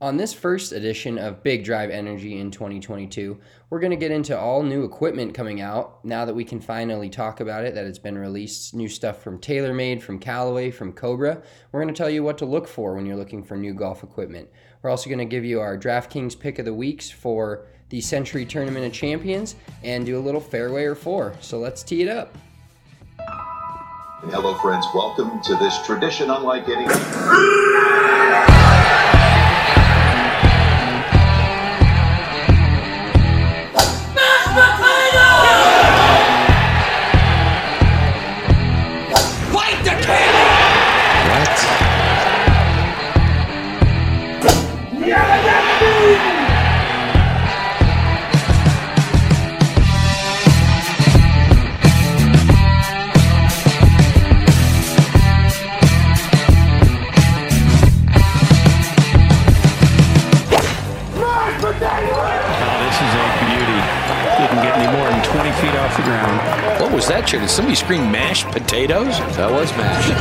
On this first edition of Big Drive Energy in 2022, we're going to get into all new equipment coming out now that we can finally talk about it, that it's been released. New stuff from TaylorMade, from Callaway, from Cobra. We're going to tell you what to look for when you're looking for new golf equipment. We're also going to give you our DraftKings pick of the weeks for the Sentry Tournament of Champions and do a little fairway or four. So let's tee it up. Hello, friends. Welcome to this tradition unlike any. Somebody scream mashed potatoes? That was mashed.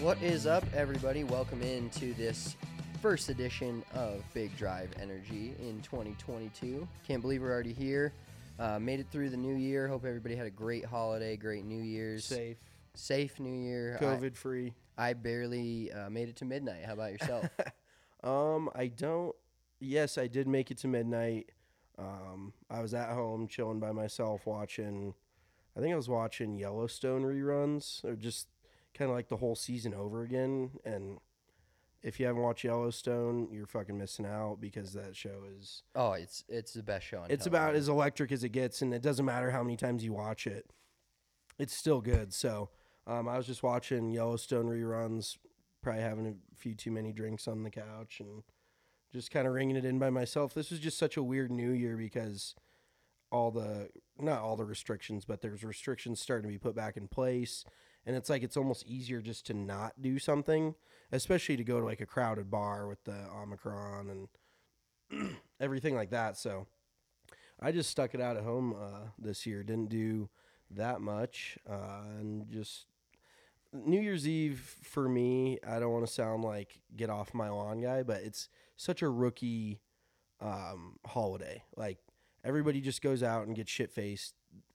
What is up, everybody? Welcome into this first edition of Big Drive Energy in 2022. Can't believe we're already here. Uh, made it through the new year. Hope everybody had a great holiday, great New Year's, safe, safe New Year. COVID free. I, barely uh, made it to midnight. How about yourself? Um, I don't. Yes, I did make it to midnight. Um, I was at home chilling by myself watching. I think I was watching Yellowstone reruns, or just kind of like the whole season over again. And if you haven't watched Yellowstone, you're fucking missing out because that show is. oh, it's it's the best show on. It's about television. as electric as it gets, and it doesn't matter how many times you watch it. It's still good. So um, I was just watching Yellowstone reruns, probably having a few too many drinks on the couch, and just kind of ringing it in by myself. This was just such a weird New Year because all the not all the restrictions, but there's restrictions starting to be put back in place, and it's like it's almost easier just to not do something, especially to go to like a crowded bar with the Omicron and everything like that. So. I just stuck it out at home uh, this year. Didn't do that much, uh, and just New Year's Eve for me. I don't want to sound like get off my lawn guy, but it's such a rookie um, holiday. Like everybody just goes out and gets shit faced.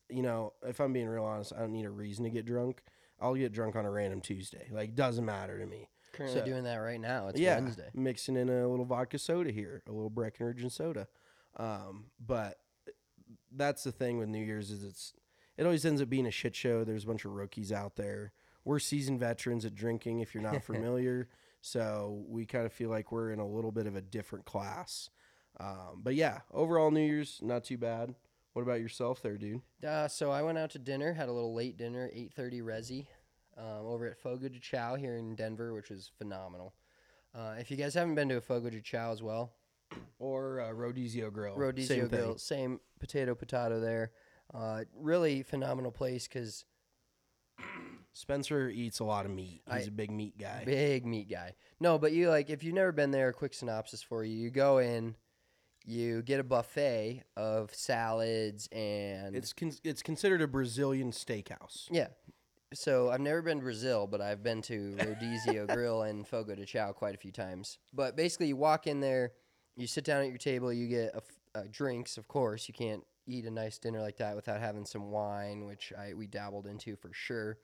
You know, if I'm being real honest, I don't need a reason to get drunk. I'll get drunk on a random Tuesday. Like doesn't matter to me. currently so- doing that right now. It's yeah, Wednesday. mixing in a little vodka soda here, a little Breckenridge and soda. Um, but that's the thing with New Year's is it's it always ends up being a shit show. There's a bunch of rookies out there. We're seasoned veterans at drinking. If you're not familiar, so we kind of feel like we're in a little bit of a different class. Um, but yeah, overall New Year's not too bad. What about yourself, there, dude? Uh, so I went out to dinner, had a little late dinner, 8:30 Resi, um, over at Fogo de Chao here in Denver, which was phenomenal. Uh, if you guys haven't been to a Fogo de Chao as well, Or uh, Rodizio Grill? Rodizio Same thing. Grill, same potato potato there. Uh, really phenomenal place because Spencer eats a lot of meat. He's I- a big meat guy. big meat guy. No, but you like if you've never been there, a quick synopsis for you: you go in, you get a buffet of salads and It's con- it's considered a Brazilian steakhouse. Yeah. So I've never been to Brazil, but I've been to Rodizio Grill and Fogo de Chao quite a few times. But basically, you walk in there, you sit down at your table, you get a f uh, drinks, of course. You can't eat a nice dinner like that without having some wine, which I we dabbled into for sure.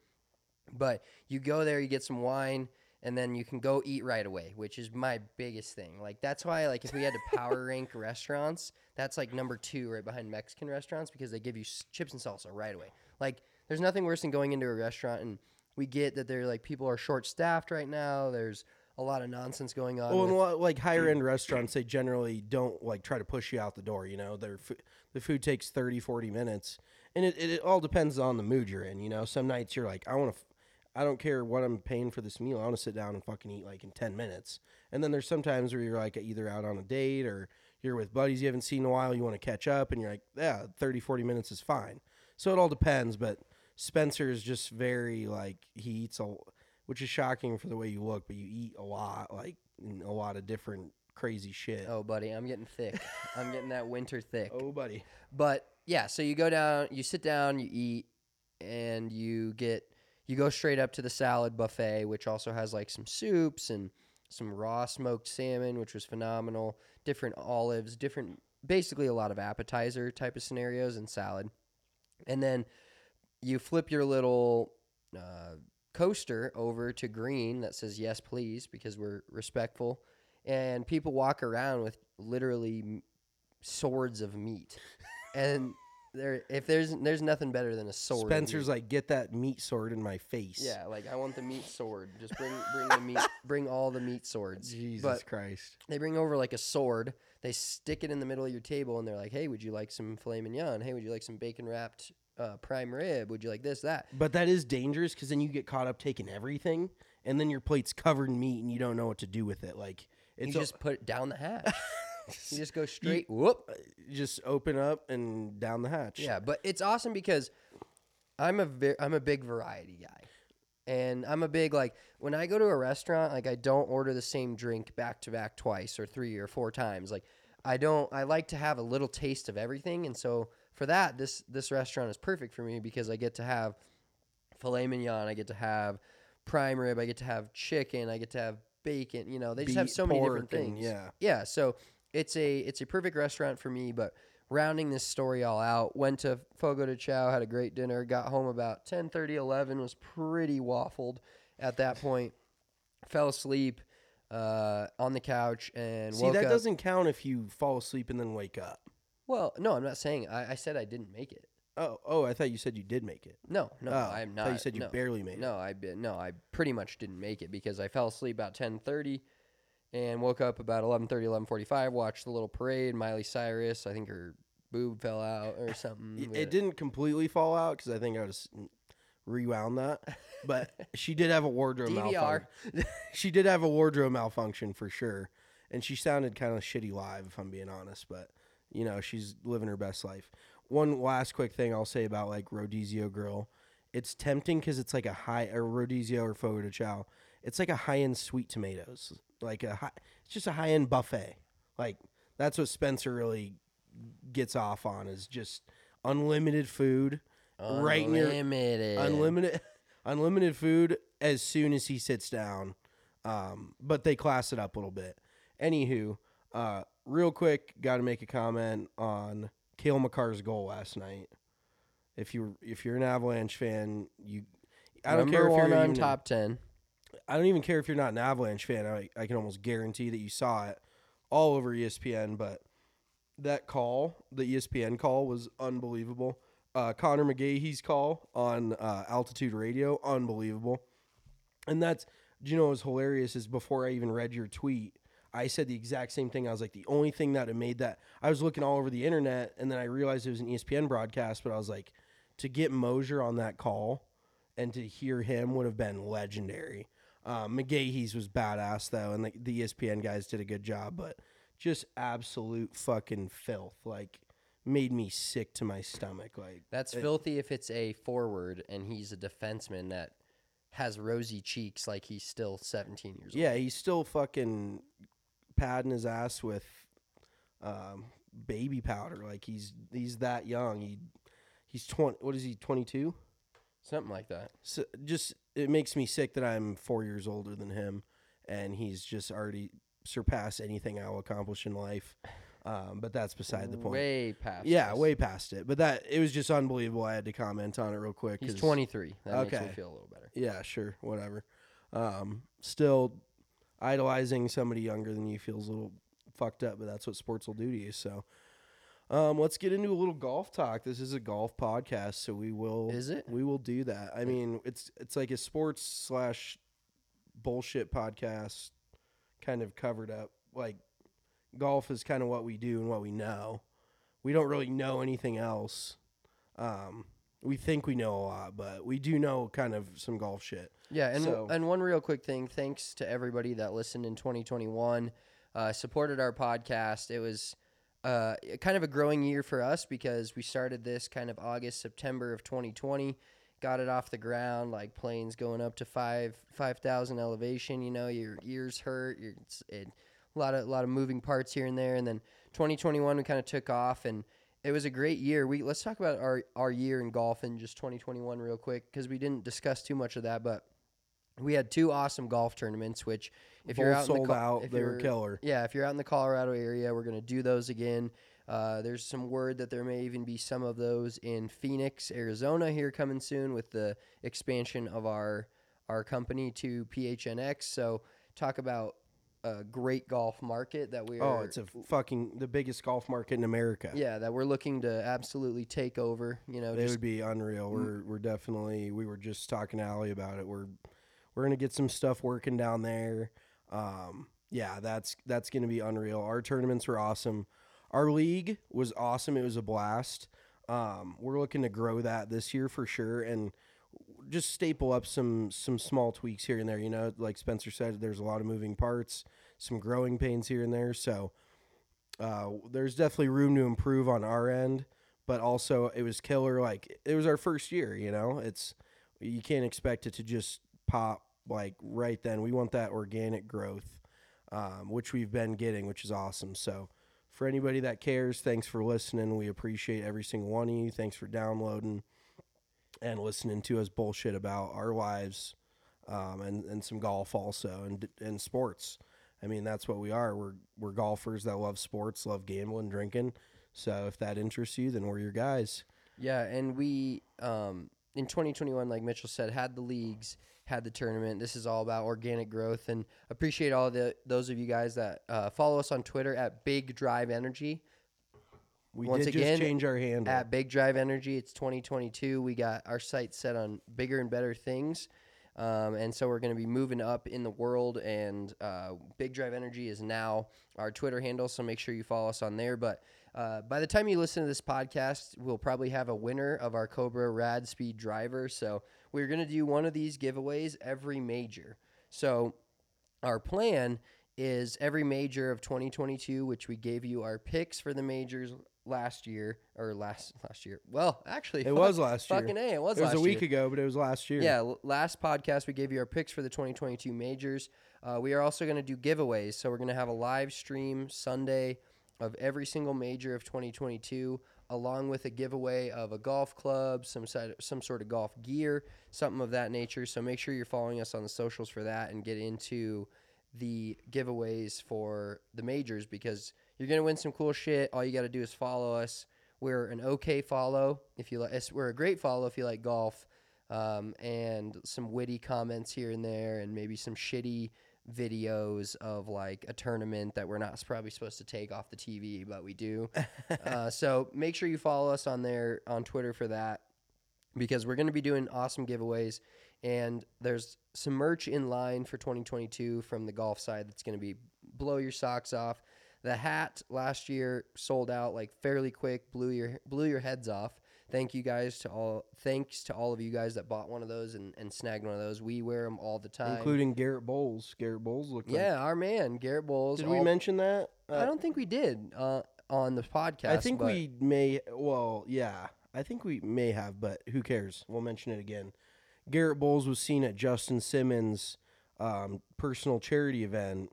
But you go there, you get some wine, and then you can go eat right away, which is my biggest thing. Like that's why, like if we had to power rank restaurants, that's like number two right behind Mexican restaurants because they give you s- chips and salsa right away. Like there's nothing worse than going into a restaurant and we get that they're like people are short staffed right now. There's a lot of nonsense going on. Well, with- lo- like higher end restaurants, they generally don't like try to push you out the door. You know, their the food takes 30, 40 minutes, and it, it, it all depends on the mood you're in. You know, some nights you're like, I want to, I don't care what I'm paying for this meal. I want to sit down and fucking eat like in ten minutes. And then there's sometimes where you're like either out on a date or you're with buddies you haven't seen in a while. You want to catch up, and you're like, yeah, 30, 40 minutes is fine. So it all depends, but Spencer is just very like he eats a. which is shocking for the way you look, but you eat a lot, like a lot of different crazy shit. Oh, buddy, I'm getting thick. I'm getting that winter thick. Oh, buddy. But yeah, so you go down, you sit down, you eat, and you get you go straight up to the salad buffet, which also has like some soups and some raw smoked salmon, which was phenomenal. Different olives, different, basically a lot of appetizer type of scenarios and salad, and then you flip your little uh, coaster over to green that says yes please because we're respectful. And people walk around with literally swords of meat. And there if there's there's nothing better than a sword Spencer's like, get that meat sword in my face. yeah like i want the meat sword. Just bring bring the meat bring all the meat swords. Jesus but Christ. they bring over like a sword. They stick it in the middle of your table and they're like hey would you like some filet mignon? Hey would you like some bacon wrapped uh, prime rib? Would you like this that? But that is dangerous because then you get caught up taking everything, and then your plate's covered in meat, and you don't know what to do with it. Like you it's just put it down the hatch you just go straight whoop just open up and down the hatch. Yeah, but it's awesome because I'm a ve- I'm a big variety guy. And I'm a big like when I go to a restaurant, like I don't order the same drink back to back twice or three or four times. Like I don't I like to have a little taste of everything and so for that this this restaurant is perfect for me because I get to have filet mignon, I get to have prime rib, I get to have chicken, I get to have bacon, you know, they just have so many different and- things. yeah. Yeah, so it's a it's a perfect restaurant for me, but rounding this story all out, went to Fogo de Chao, had a great dinner, got home about 10, 11, was pretty waffled at that point. Fell asleep uh, on the couch and See, that up. doesn't count if you fall asleep and then wake up. Well, no, I'm not saying. I, I said I didn't make it. Oh, oh, I thought you said you did make it. No, no, Oh, I'm I not. thought you said you no. barely made it. No, I no, I pretty much didn't make it because I fell asleep about 10:30 and woke up about 11:30, 11:45. Watched the little parade. Miley Cyrus, I think her boob fell out or something. It- didn't completely fall out because I think I was rewound that, but she did have a wardrobe DVR. malfunction. she did have a wardrobe malfunction for sure, and she sounded kind of shitty live, if I'm being honest. But you know, she's living her best life. One last quick thing I'll say about like Rodizio Grill, it's tempting because it's like a high or Rodizio or Fogo de Chao. It's like a high end sweet tomatoes, like a high. It's just a high end buffet. Like that's what Spencer really gets off on is just unlimited food right near Unlimited. unlimited unlimited food as soon as he sits down. Um, but they class it up a little bit. Anywho, uh, real quick, got to make a comment on Cale Makar's goal last night. If you if you're an Avalanche fan, you I don't Number care if you're on top ten. I don't even care if you're not an Avalanche fan. I, I can almost guarantee that you saw it all over ESPN. But that call, the ESPN call, was unbelievable. Uh, Conor McGahey's call on uh, Altitude Radio, unbelievable. And that's, you know what was hilarious is before I even read your tweet, I said the exact same thing. I was like, the only thing that had made that, I was looking all over the internet and then I realized it was an ESPN broadcast, but I was like, to get Moser on that call and to hear him would have been legendary. Um, McGahey's was badass though, and the, the ESPN guys did a good job, but just absolute fucking filth. Like, made me sick to my stomach. Like, That's it- filthy if it's a forward and he's a defenseman that has rosy cheeks like he's still 17 years old. Yeah, he's still fucking padding his ass with um, baby powder. Like he's he's that young. He he's twenty. What is he? Twenty two. Something like that. So just it makes me sick that I'm four years older than him, and he's just already surpassed anything I'll accomplish in life. Um, but that's beside the point. Way past. yeah, way past it. But that it was just unbelievable. I had to comment on it real quick. He's 'cause- 23. That makes Okay. me feel a little better. Yeah, sure, whatever. Um, still idolizing somebody younger than you feels a little fucked up, but that's what sports will do to you. So, um, let's get into a little golf talk. This is a golf podcast, so we will. Is it? We will do that. I mean, it's it's like a sports slash bullshit podcast, kind of covered up. Like golf is kind of what we do and what we know. We don't really know anything else. Um, we think we know a lot, but we do know kind of some golf shit. Yeah, and So- and one real quick thing, thanks to everybody that listened in 2021, uh, supported our podcast. It was uh, kind of a growing year for us because we started this kind of August September of 2020, got it off the ground, like planes going up to five five thousand elevation. You know, your ears hurt. Your it, a lot of a lot of moving parts here and there. And then 2021 we kind of took off, and it was a great year. We let's talk about our our year in golf in just 2021 real quick because we didn't discuss too much of that, but we had two awesome golf tournaments. Which if you're Both out in the, out. if They were killer. Yeah, if you're out in the Colorado area, we're gonna do those again. Uh, there's some word that there may even be some of those in Phoenix, Arizona here coming soon with the expansion of our our company to PHNX. So talk about a great golf market that we are. Oh, it's a fucking the biggest golf market in America. yeah that we're looking to absolutely take over. You know, It would be unreal. We're we're definitely we were just talking to Allie about it. We're we're gonna get some stuff working down there. Um, yeah, that's that's gonna be unreal. Our tournaments were awesome. Our league was awesome. It was a blast. Um, we're looking to grow that this year for sure, and just staple up some some small tweaks here and there. You know, like Spencer said, there's a lot of moving parts, some growing pains here and there. So uh, there's definitely room to improve on our end, but also it was killer. Like it was our first year, you know. It's you can't expect it to just pop like right then. We want that organic growth, um, which we've been getting, which is awesome. So for anybody that cares, thanks for listening. We appreciate every single one of you. Thanks for downloading and listening to us bullshit about our lives um, and and some golf also and and sports. I mean, that's what we are. We're we're golfers that love sports, love gambling, drinking. So if that interests you, then we're your guys. Yeah, and we um, in 2021, like Mitchell said, had the leagues, had the tournament. This is all about organic growth, and appreciate all the those of you guys that uh, follow us on Twitter at Big Drive Energy. We Once did again, just change our handle. At Big Drive Energy, it's 2022. We got our sights set on bigger and better things. Um, and so we're going to be moving up in the world, and uh, Big Drive Energy is now our Twitter handle. So make sure you follow us on there. But uh, by the time you listen to this podcast, we'll probably have a winner of our Cobra Rad Speed driver. So we're going to do one of these giveaways every major. So our plan is every major of 2022, which we gave you our picks for the majors last year or last last year. Well, actually, it was last year. Fucking a, it was. It was a week year. ago, but it was last year. Yeah, last podcast we gave you our picks for the 2022 majors. Uh, we are also going to do giveaways, so we're going to have a live stream Sunday of every single major of 2022, along with a giveaway of a golf club, some side, some sort of golf gear, something of that nature. So make sure you're following us on the socials for that and get into the giveaways for the majors because you're to win some cool shit. All you got to do is follow us. We're an okay follow if you like. We're a great follow if you like golf um, and some witty comments here and there, and maybe some shitty videos of like a tournament that we're not probably supposed to take off the TV, but we do. uh, so make sure you follow us on there on Twitter for that because we're going to be doing awesome giveaways. And there's some merch in line for 2022 from the golf side that's going to be blow your socks off. The hat last year sold out like fairly quick, blew your blew your heads off. Thank you guys to all. Thanks to all of you guys that bought one of those and, and snagged one of those. We wear them all the time, including Garett Bolles. Garett Bolles looked. yeah, our man Garett Bolles. Like, did we mention that? Uh, I don't think we did uh, on the podcast. I think we may. Well, yeah, I think we may have, but who cares? We'll mention it again. Garett Bolles was seen at Justin Simmons' um, personal charity event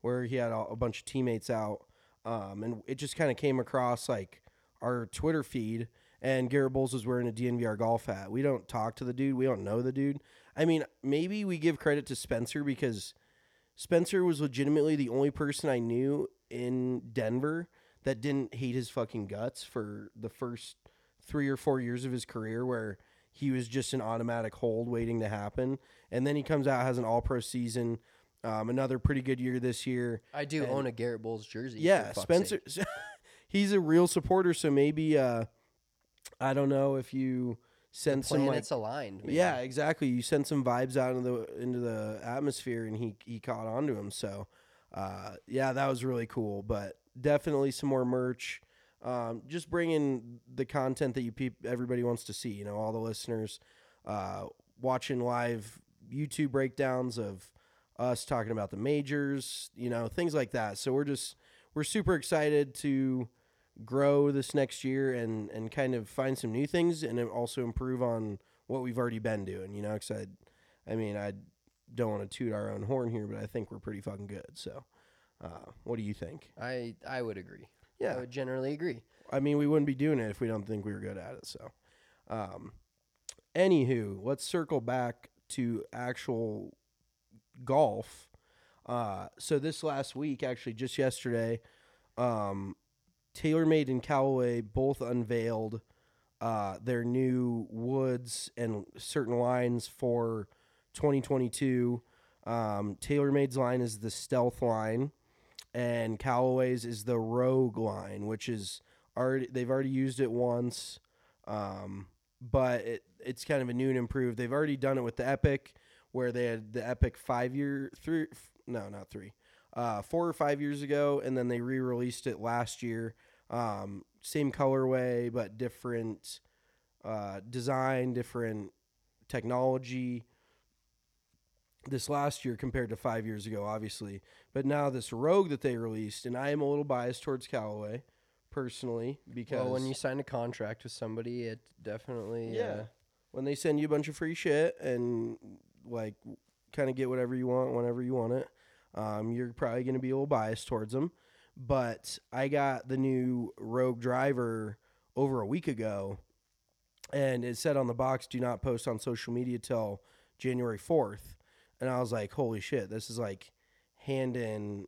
where he had a, a bunch of teammates out, um, and it just kind of came across like our Twitter feed. And Garett Bolles was wearing a DNVR golf hat. We don't talk to the dude. We don't know the dude. I mean, maybe we give credit to Spencer because Spencer was legitimately the only person I knew in Denver that didn't hate his fucking guts for the first three or four years of his career, where he was just an automatic hold waiting to happen. And then he comes out, has an all pro season, um, another pretty good year this year. I do and- own a Garett Bolles jersey. Yeah, Spencer, he's a real supporter. So maybe, uh, I don't know if you send some like planets aligned. maybe. yeah, exactly. You sent some vibes out into the into the atmosphere, and he he caught on to him. So, uh, yeah, that was really cool. But definitely some more merch. Um, just bringing the content that you peop- everybody wants to see. You know, all the listeners uh, watching live YouTube breakdowns of us talking about the majors. You know, things like that. So we're just we're super excited to grow this next year and and kind of find some new things and also improve on what we've already been doing. You know, because I, I mean, I don't want to toot our own horn here, but I think we're pretty fucking good. So, uh, what do you think? I I would agree. Yeah. I would generally agree. I mean, we wouldn't be doing it if we don't think we were good at it. So, um, anywho, let's circle back to actual golf. Uh, so this last week, actually, just yesterday, um, TaylorMade and Callaway both unveiled uh, their new woods and certain lines for 2022. Um, TaylorMade's line is the Stealth line, and Callaway's is the Rogue line, which is already they've already used it once, um, but it, it's kind of a new and improved. They've already done it with the Epic, where they had the Epic five year three, no, not three, uh, four or five years ago, and then they re-released it last year. Um, same colorway, but different uh, design, different technology. This last year compared to five years ago, obviously, but now this Rogue that they released, and I am a little biased towards Callaway, personally, because Well, when you sign a contract with somebody, it definitely yeah. Uh, when they send you a bunch of free shit and like kind of get whatever you want whenever you want it, um, you're probably going to be a little biased towards them. But I got the new Rogue driver over a week ago, and it said on the box, "Do not post on social media till January 4th." And I was like, "Holy shit! This is like handing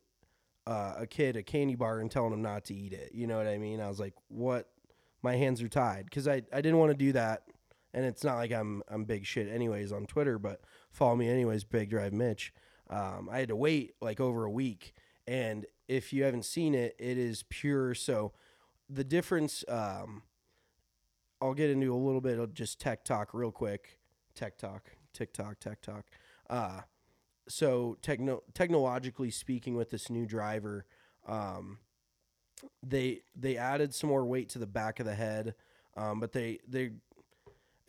uh, a kid a candy bar and telling him not to eat it." You know what I mean? I was like, "What?" My hands are tied because I, I didn't want to do that and it's not like I'm I'm big shit anyways on Twitter, but follow me anyways, Big Drive Mitch. Um, I had to wait like over a week, and if you haven't seen it, it is pure. So the difference, um, I'll get into a little bit of just tech talk real quick. Tech talk, TikTok, tech talk. Uh, so techno technologically speaking, with this new driver, um, they they added some more weight to the back of the head, um, but they they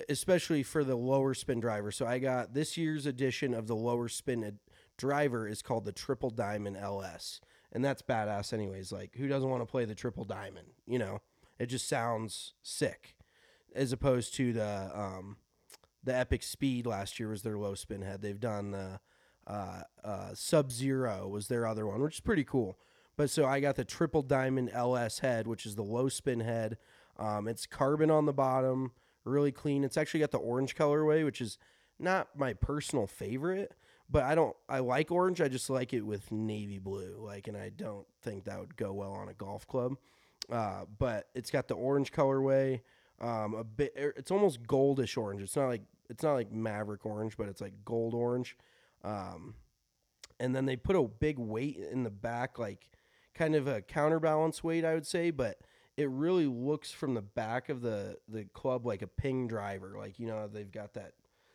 especially for the lower spin driver. So I got this year's edition of the lower spin ad- driver is called the Triple Diamond LS. And that's badass anyways. Like who doesn't want to play the Triple Diamond, you know? It just sounds sick. As opposed to the um the Epic Speed last year was their low spin head. They've done the uh, uh, Sub Zero was their other one, which is pretty cool. But so I got the Triple Diamond LS head, which is the low spin head. Um, it's carbon on the bottom, really clean. It's actually got the orange colorway, which is not my personal favorite, but I don't. I like orange. I just like it with navy blue. Like, and I don't think that would go well on a golf club. Uh, but it's got the orange colorway. Um, a bit. It's almost goldish orange. It's not like it's not like Maverick orange, but it's like gold orange. Um, and then they put a big weight in the back, like kind of a counterbalance weight, I would say, but it really looks from the back of the the club like a ping driver. Like you know they've got that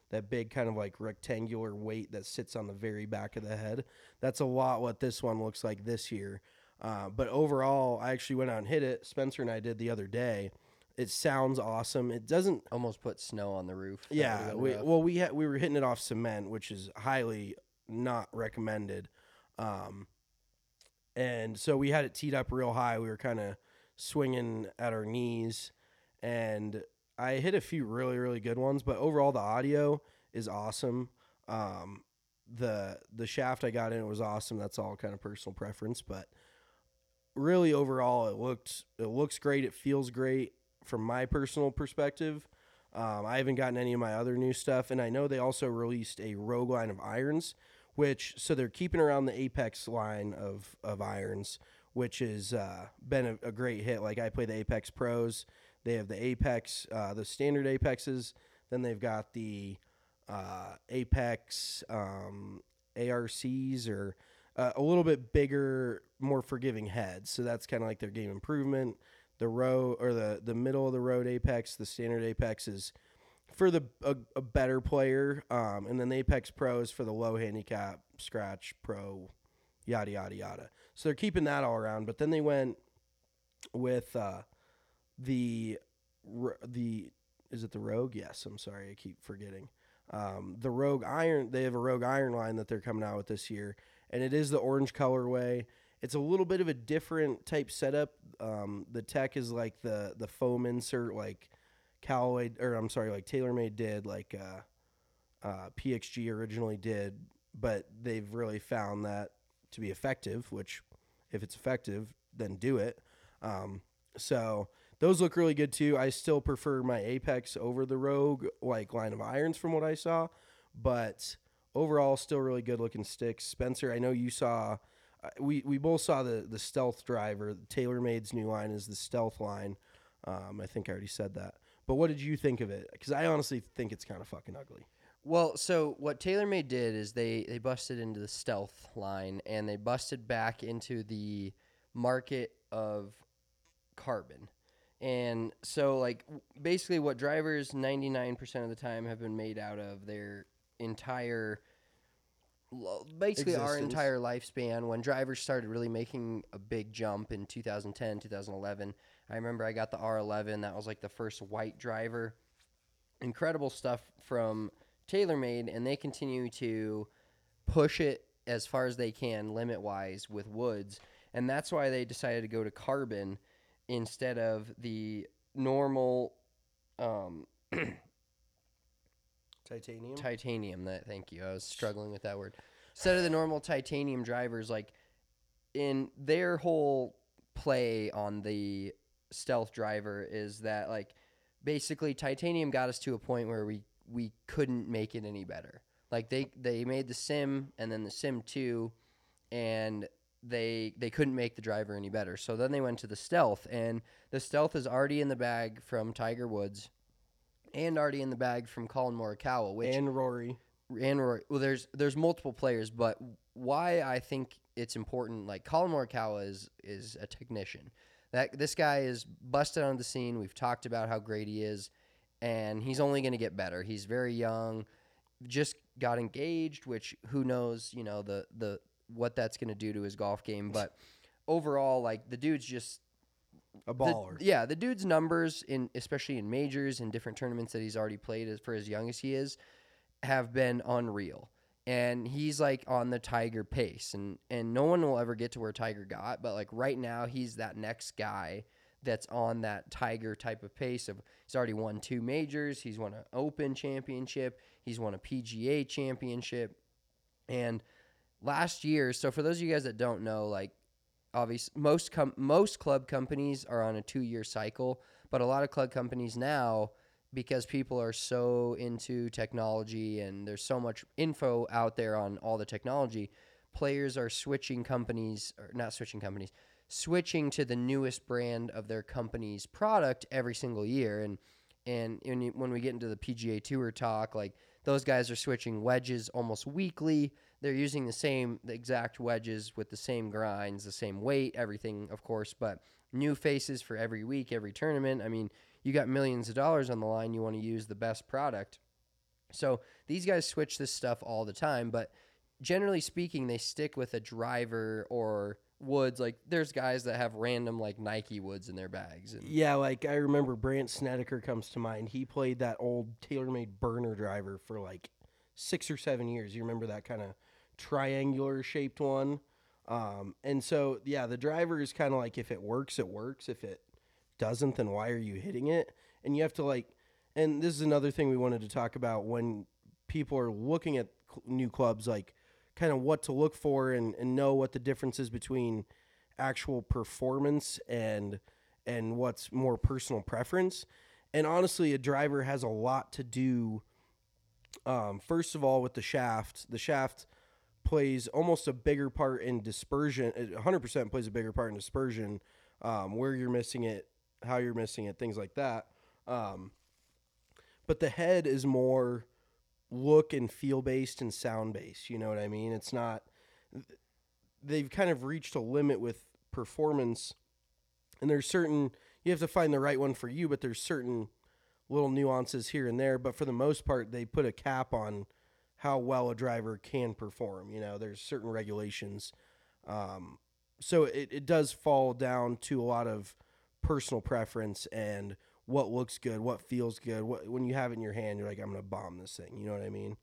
that big kind of like rectangular weight that sits on the very back of the head. That's a lot what this one looks like this year. Uh, but overall, I actually went out and hit it. Spencer and I did the other day. It sounds awesome. It doesn't almost put snow on the roof. That yeah, we, well, we had we were hitting it off cement, which is highly not recommended. Um, and so we had it teed up real high. We were kind of swinging at our knees, and I hit a few really really good ones. But overall, the audio is awesome. Um, the the shaft I got in it was awesome. That's all kind of personal preference, but really overall, it looked it looks great. It feels great from my personal perspective. Um, I haven't gotten any of my other new stuff, and I know they also released a Rogue line of irons, which so they're keeping around the Apex line of of irons, which has uh, been a, a great hit. Like I play the Apex Pros, they have the Apex, uh, the standard Apexes, then they've got the uh, Apex um, ARCs or uh, a little bit bigger, more forgiving heads. So that's kind of like their game improvement. The row or the the middle of the road Apex, the standard Apex is for the a, a better player, um, and then the Apex Pro is for the low handicap, scratch pro, yada yada yada. So they're keeping that all around. But then they went with uh, the the is it the Rogue? Yes, I'm sorry, I keep forgetting. Um, the Rogue Iron, they have a Rogue Iron line that they're coming out with this year, and it is the orange colorway. It's a little bit of a different type setup. Um, the tech is like the the foam insert, like Callaway or I'm sorry, like TaylorMade did, like uh, uh, PXG originally did, but they've really found that to be effective. Which, if it's effective, then do it. Um, so those look really good too. I still prefer my Apex over the Rogue like line of irons from what I saw, but overall still really good looking sticks. Spencer, I know you saw. uh, We, we both saw the, the stealth driver. TaylorMade's new line is the stealth line. Um, I think I already said that. But what did you think of it? Because I honestly think it's kind of fucking ugly. Well, so what TaylorMade did is they they busted into the stealth line and they busted back into the market of carbon. And so like basically what drivers 99% of the time have been made out of their entire basically our Existence. entire lifespan when drivers started really making a big jump in 2010, 2011. I remember I got the R11 that was like the first white driver incredible stuff from TaylorMade, and they continue to push it as far as they can, limit wise, with woods. And that's why they decided to go to carbon instead of the normal um, Titanium. titanium. That thank you. I was struggling with that word. Instead of the normal titanium drivers, like in their whole play on the stealth driver is that like basically titanium got us to a point where we we couldn't make it any better. Like they they made the sim and then the sim 2 and they they couldn't make the driver any better. So then they went to the stealth and the stealth is already in the bag from Tiger Woods and already in the bag from Collin Morikawa, which and Rory. and Rory. Well, there's there's multiple players, but why I think it's important, like Collin Morikawa is is a technician. That this guy is busted on the scene. We've talked about how great he is, and he's only going to get better. He's very young, just got engaged, which who knows, you know the the what that's going to do to his golf game, but overall, like the dude's just A the- baller. yeah, the dude's numbers in especially in majors and different tournaments that he's already played as, for as young as he is have been unreal. And he's like on the Tiger pace and and no one will ever get to where Tiger got, but like right now he's that next guy that's on that Tiger type of pace of he's already won two majors, he's won an Open championship, he's won a PGA championship. And last year, so for those of you guys that don't know, like obviously most com- most club companies are on a two year cycle, but a lot of club companies now, because people are so into technology and there's so much info out there on all the technology, players are switching companies or not switching companies, switching to the newest brand of their company's product every single year and. And when we get into the PGA Tour talk, like those guys are switching wedges almost weekly. They're using the same, the exact wedges with the same grinds, the same weight, everything, of course, but new faces for every week, every tournament. I mean, you got millions of dollars on the line. You want to use the best product. So these guys switch this stuff all the time, but generally speaking, they stick with a driver or woods. Like there's guys that have random like Nike woods in their bags. And Yeah, like I remember Brandt Snedeker comes to mind. He played that old TaylorMade burner driver for like six or seven years. You remember that kind of triangular shaped one? Um, and so, yeah, the driver is kind of like if it works, it works. If it doesn't, then why are you hitting it? And you have to like, and this is another thing we wanted to talk about when people are looking at cl- new clubs, like kind of what to look for and, and know what the difference is between actual performance and and what's more personal preference. And honestly, a driver has a lot to do. Um, first of all, with the shaft, the shaft plays almost a bigger part in dispersion. 100% plays a bigger part in dispersion, um, where you're missing it, how you're missing it, things like that. Um, but the head is more look and feel based and sound based. You know what I mean? It's not. They've kind of reached a limit with performance, and there's certain you have to find the right one for you, but there's certain little nuances here and there. But for the most part, they put a cap on how well a driver can perform. You know, there's certain regulations. Um, so it, it does fall down to a lot of personal preference and what looks good, what feels good. What when you have it in your hand, you're like, I'm gonna bomb this thing. You know what I mean?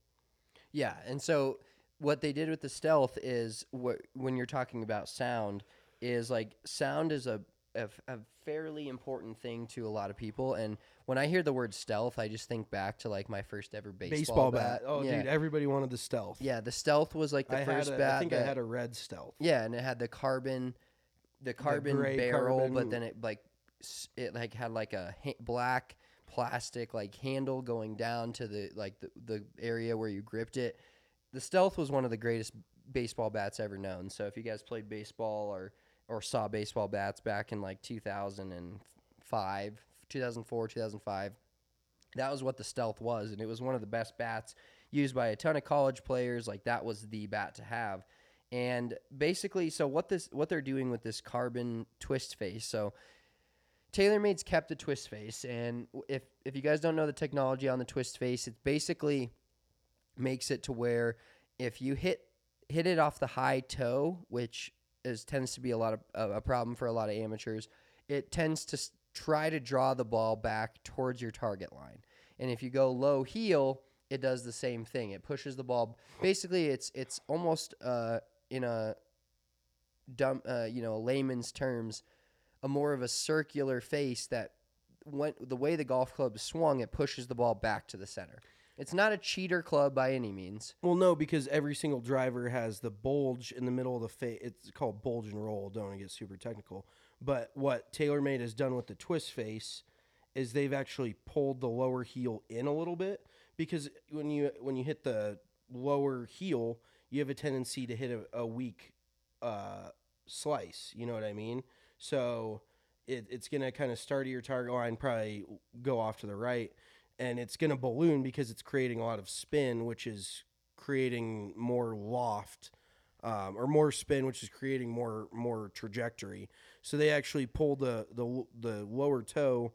Yeah, and so what they did with the stealth is what when you're talking about sound is like sound is a, a a fairly important thing to a lot of people, and when I hear the word stealth, I just think back to like my first ever baseball, Baseball, bat. Oh, yeah. dude, everybody wanted the stealth. yeah, the stealth was like the I first a, bat. I think that, I had a red stealth. Yeah, and it had the carbon, the carbon gray barrel, carbon. but then it like it like had like a ha- black plastic like handle going down to the like the, the area where you gripped it. The stealth was one of the greatest baseball bats ever known. So if you guys played baseball or or saw baseball bats back in like 2005, 2004, 2005, that was what the stealth was and it was one of the best bats used by a ton of college players like that was the bat to have. And basically so what this what they're doing with this carbon twist face so TaylorMade's kept the twist face and if if you guys don't know the technology on the twist face it basically makes it to where if you hit hit it off the high toe which is tends to be a lot of a problem for a lot of amateurs it tends to try to draw the ball back towards your target line and if you go low heel it does the same thing it pushes the ball basically it's it's almost uh in a dumb uh, you know layman's terms a more of a circular face that went the way the golf club swung it pushes the ball back to the center it's not a cheater club by any means Well, no, because every single driver has the bulge in the middle of the face. It's called bulge and roll. Don't get super technical. But what TaylorMade has done with the twist face is they've actually pulled the lower heel in a little bit because when you when you hit the lower heel, you have a tendency to hit a, a weak uh, slice. You know what I mean? So it, it's gonna kind of start at your target line, probably go off to the right, and it's gonna balloon because it's creating a lot of spin, which is creating more loft. Um, or more spin, which is creating more more trajectory. So they actually pull the the the lower toe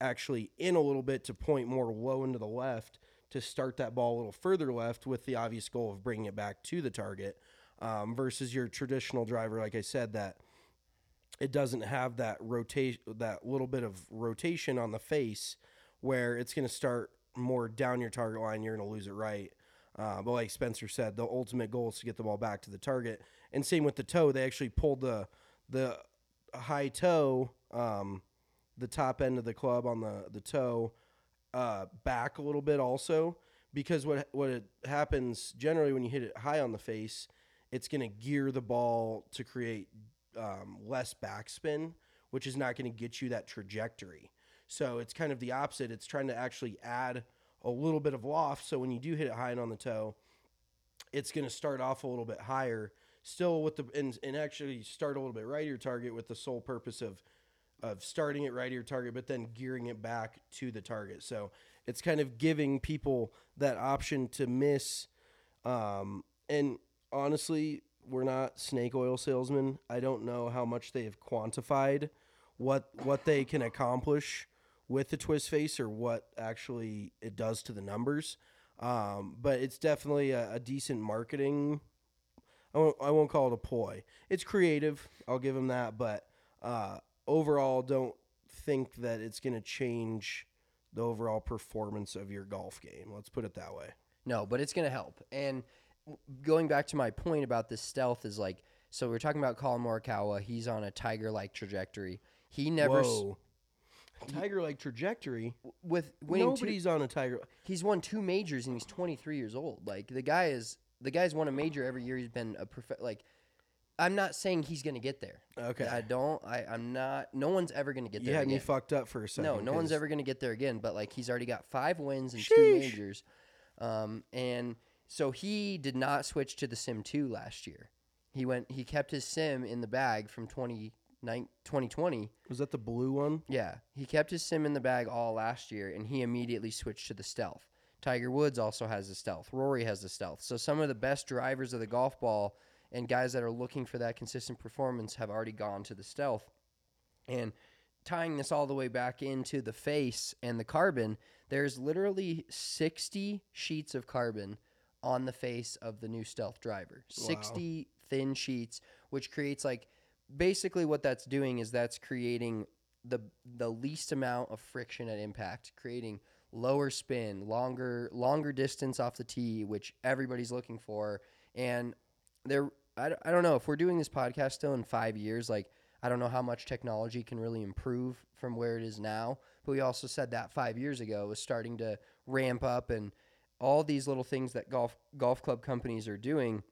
actually in a little bit to point more low into the left to start that ball a little further left with the obvious goal of bringing it back to the target um, versus your traditional driver like i said that it doesn't have that rotation that little bit of rotation on the face where it's going to start more down your target line you're going to lose it right. Uh, but like spencer said the ultimate goal is to get the ball back to the target. And same with the toe they actually pulled the the high toe um, the top end of the club on the the toe uh, back a little bit also because what what it happens generally when you hit it high on the face, it's going to gear the ball to create um, less backspin, which is not going to get you that trajectory. So it's kind of the opposite. It's trying to actually add a little bit of loft. So when you do hit it high and on the toe, it's going to start off a little bit higher, still with the and, and actually start a little bit right of your target with the sole purpose of of starting it right of your target, but then gearing it back to the target. So it's kind of giving people that option to miss. Um, and honestly, we're not snake oil salesmen. I don't know how much they have quantified what what they can accomplish with the twist face or what actually it does to the numbers. Um, but it's definitely a, a decent marketing. I won't, I won't call it a ploy. It's creative. I'll give him that. But uh, overall, don't think that it's going to change the overall performance of your golf game. Let's put it that way. No, but it's going to help. And going back to my point about this stealth is like, so we're talking about Collin Morikawa. He's on a tiger-like trajectory. He never Whoa. Tiger like trajectory. with winning two, Nobody's on a tiger. he's won two majors and he's 23 years old. Like the guy is the guy's won a major every year. He's been a perfect like I'm not saying he's going to get there. Okay. I don't I I'm not no one's ever going to get You there. had me again. fucked up for a second. No, no one's 'cause- ever going to get there again. But like he's already got five wins and two Sheesh. majors, um, and so he did not switch to the Sim two last year. He went. He kept his Sim in the bag from 20, 2020. Was that the blue one? Yeah, he kept his Sim in the bag all last year, and he immediately switched to the Stealth. Tiger Woods also has the Stealth. Rory has the Stealth. So some of the best drivers of the golf ball and guys that are looking for that consistent performance have already gone to the Stealth. And tying this all the way back into the face and the carbon, there's literally 60 sheets of carbon on the face of the new stealth driver. Wow. 60 thin sheets, which creates like basically what that's doing is that's creating the the least amount of friction at impact, creating lower spin, longer longer distance off the tee, which everybody's looking for. And there I, I don't know if we're doing this podcast still in 5 years like I don't know how much technology can really improve from where it is now, but we also said that five years ago was starting to ramp up and all these little things that golf golf club companies are doing.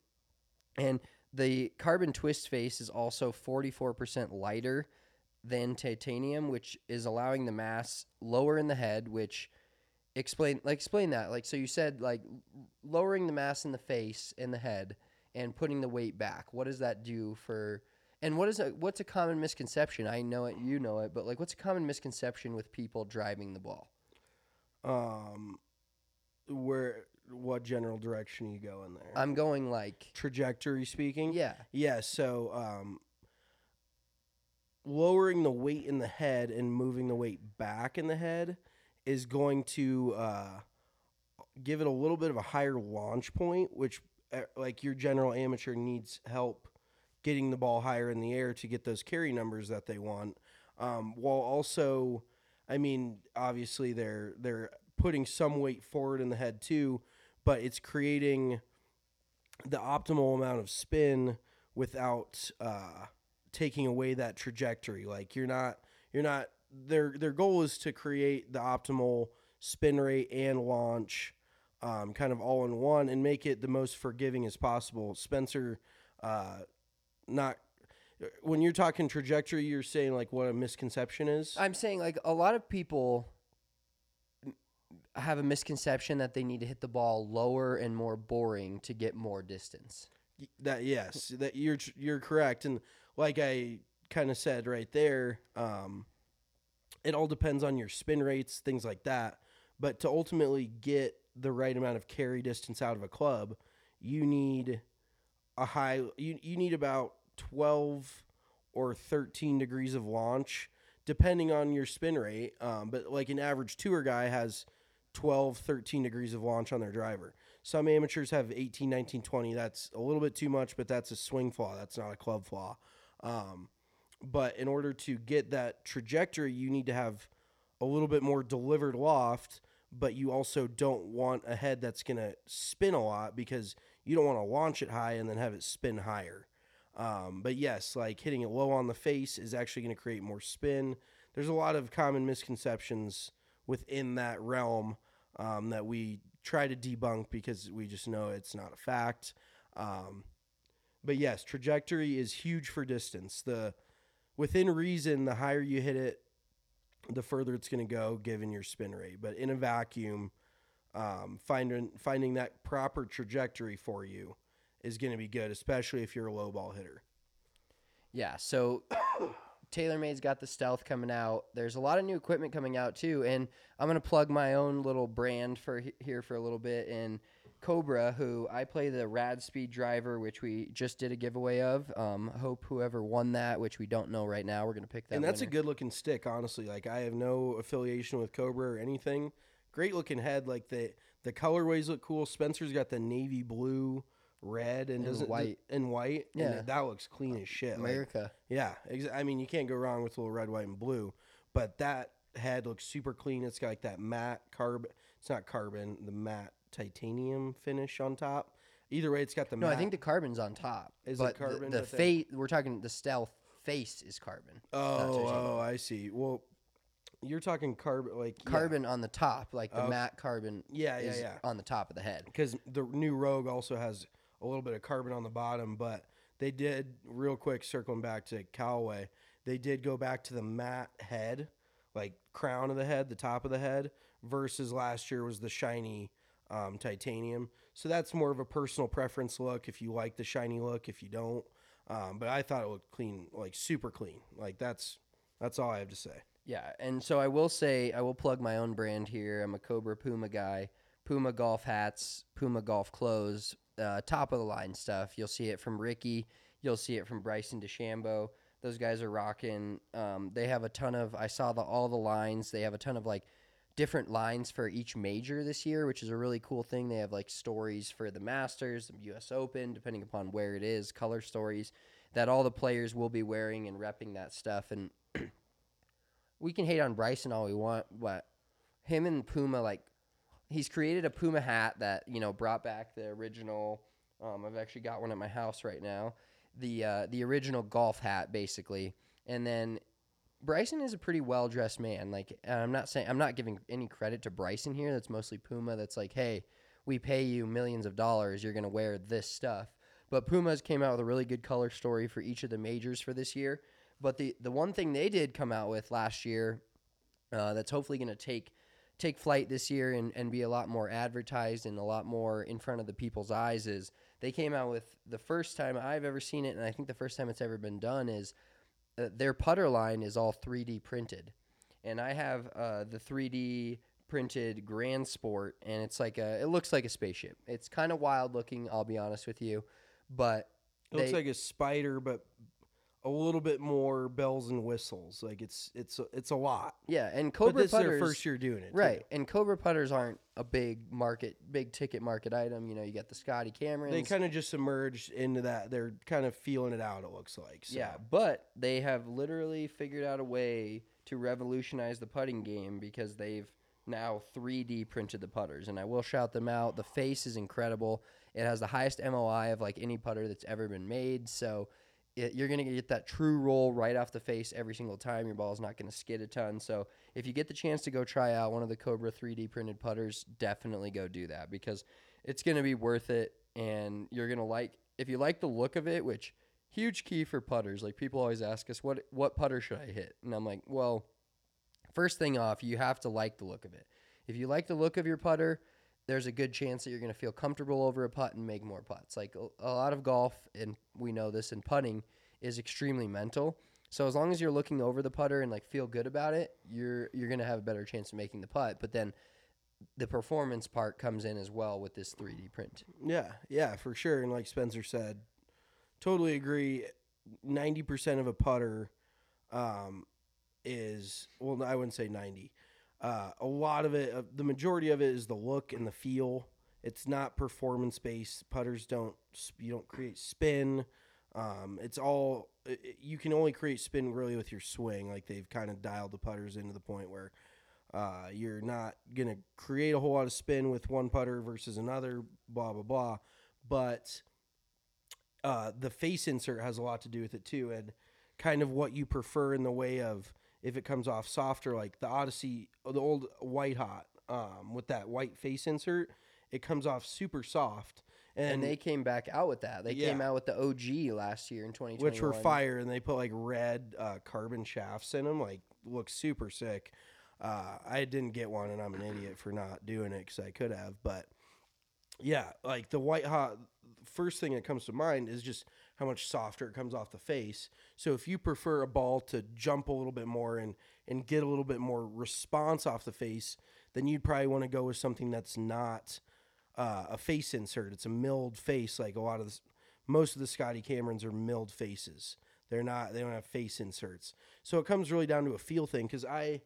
And the carbon twist face is also 44% lighter than titanium, which is allowing the mass lower in the head, which explain like explain that. Like so you said like lowering the mass in the face in the head and putting the weight back. What does that do for and what is a what's a common misconception? I know it, you know it, but like what's a common misconception with people driving the ball? Um, where what general direction are you go in there? I'm going like Trajectory speaking. yeah. Yeah. So, um, lowering the weight in the head and moving the weight back in the head is going to uh, give it a little bit of a higher launch point, which, uh, like your general amateur needs help getting the ball higher in the air to get those carry numbers that they want. Um, while also, I mean, obviously they're they're putting some weight forward in the head too, but it's creating the optimal amount of spin without uh, taking away that trajectory. Like you're not you're not their their goal is to create the optimal spin rate and launch um, kind of all in one and make it the most forgiving as possible. Spencer, uh, not when you're talking trajectory, you're saying like what a misconception is. I'm saying like a lot of people have a misconception that they need to hit the ball lower and more boring to get more distance. That yes, that you're you're correct, and like I kind of said right there, um, it all depends on your spin rates, things like that. But to ultimately get the right amount of carry distance out of a club, you need a high. You you need about twelve or thirteen degrees of launch, depending on your spin rate. Um, but like an average tour guy has 12, 13 degrees of launch on their driver. Some amateurs have 18, 19, 20. That's a little bit too much, but that's a swing flaw. That's not a club flaw. Um, but in order to get that trajectory, you need to have a little bit more delivered loft, but you also don't want a head that's going to spin a lot because you don't want to launch it high and then have it spin higher. Um, but yes, like hitting it low on the face is actually going to create more spin. There's a lot of common misconceptions within that realm um, that we try to debunk because we just know it's not a fact. Um, but yes, trajectory is huge for distance. The within reason, the higher you hit it, the further it's going to go, given your spin rate. But in a vacuum, um, finding finding that proper trajectory for you is going to be good, especially if you're a low ball hitter. Yeah, so TaylorMade's got the Stealth coming out. There's a lot of new equipment coming out too, and I'm gonna plug my own little brand for here for a little bit. And Cobra, who I play the Rad Speed driver, which we just did a giveaway of. Um, hope whoever won that, which we don't know right now, we're gonna pick that. and that's winner. a good looking stick, honestly. Like I have no affiliation with Cobra or anything. Great looking head. Like the the colorways look cool. Spencer's got the navy blue, red, and, And white. and white. and Yeah. that looks clean as shit. Like, America. Yeah, exa- I mean, you can't go wrong with a little red, white, and blue. But that head looks super clean. It's got like that matte carbon. It's not carbon. The matte titanium finish on top. Either way, it's got the. no, matte. I think the carbon's on top. Is it carbon The, the face, we're talking the Stealth face is carbon. Oh, oh, I see. Well, you're talking carbon, like yeah. carbon on the top, like the matte carbon. Yeah, yeah, is yeah. On the top of the head. because the new Rogue also has a little bit of carbon on the bottom, but they did real quick circling back to Callaway. They did go back to the matte head, like crown of the head, the top of the head, versus last year was the shiny um, titanium. So that's more of a personal preference look. If you like the shiny look, if you don't, um, but I thought it looked clean, like super clean. Like that's that's all I have to say. Yeah, and so I will say I will plug my own brand here. I'm a Cobra Puma guy. Puma golf hats, Puma golf clothes, uh, top of the line stuff. You'll see it from Ricky. You'll see it from Bryson DeChambeau. Those guys are rocking. Um, they have a ton of. I saw the all the lines. They have a ton of like different lines for each major this year, which is a really cool thing. They have like stories for the Masters, the U.S. Open, depending upon where it is, color stories that all the players will be wearing and repping that stuff. And we can hate on Bryson all we want, but him and Puma, like, he's created a Puma hat that you know brought back the original. Um, I've actually got one at my house right now. The uh, the original golf hat, basically, and then Bryson is a pretty well dressed man. Like I'm not saying I'm not giving any credit to Bryson here. That's mostly Puma. That's like, hey, we pay you millions of dollars. You're gonna wear this stuff. But Puma's came out with a really good color story for each of the majors for this year. But the the one thing they did come out with last year, uh, that's hopefully gonna take take flight this year and, and be a lot more advertised and a lot more in front of the people's eyes is they came out with the first time I've ever seen it, and I think the first time it's ever been done is uh, their putter line is all 3D printed, and I have uh, the 3D printed Grand Sport, and it's like a it looks like a spaceship. It's kind of wild looking, I'll be honest with you, but It looks like a spider, but a little bit more bells and whistles. Like it's it's it's a lot. yeah, and But Cobra this is their putters first year doing it, too. right? And Cobra putters aren't a big market, big ticket market item. You know, you got the Scotty Camerons. They kind of just emerged into that. They're kind of feeling it out. It looks like. So. Yeah, but they have literally figured out a way to revolutionize the putting game because they've now 3D printed the putters, and I will shout them out. The face is incredible. It has the highest MOI of like any putter that's ever been made. So it, you're gonna get that true roll right off the face every single time. Your ball's not gonna skid a ton. So if you get the chance to go try out one of the Cobra 3D printed putters, definitely go do that because it's gonna be worth it, and you're gonna like if you like the look of it, which huge key for putters. Like people always ask us, what what putter should I hit? And I'm like, well, first thing off, you have to like the look of it. If you like the look of your putter, there's a good chance that you're going to feel comfortable over a putt and make more putts. Like a, lot of golf, and we know this in putting, is extremely mental. So as long as you're looking over the putter and like feel good about it, you're you're going to have a better chance of making the putt. But then the performance part comes in as well with this 3D print. Yeah, yeah, for sure. And like Spencer said, totally agree. Ninety percent of a putter um, is well, I wouldn't say ninety. Uh, a lot of it, uh, the majority of it, is the look and the feel. It's not performance based. Putters don't you don't create spin. Um, it's all i- i- you can only create spin really with your swing. Like they've kind of dialed the putters into the point where uh, you're not gonna create a whole lot of spin with one putter versus another. Blah blah blah. But uh, the face insert has a lot to do with it too, and kind of what you prefer in the way of if it comes off softer, like the Odyssey, the old White Hot, um, with that white face insert, it comes off super soft, and, And, they came back out with that. They came out with the OG last year in 2021. which were fire, and they put like red uh, carbon shafts in them, like looks super sick. Uh, I didn't get one, and I'm an idiot for not doing it because I could have. But yeah, like the white hot. First thing that comes to mind is just how much softer it comes off the face. So if you prefer a ball to jump a little bit more and and get a little bit more response off the face, then you'd probably want to go with something that's not uh, a face insert. It's a milled face, like a lot of the, most of the Scotty Camerons are milled faces. They're not. They don't have face inserts. So it comes really down to a feel thing. Because I,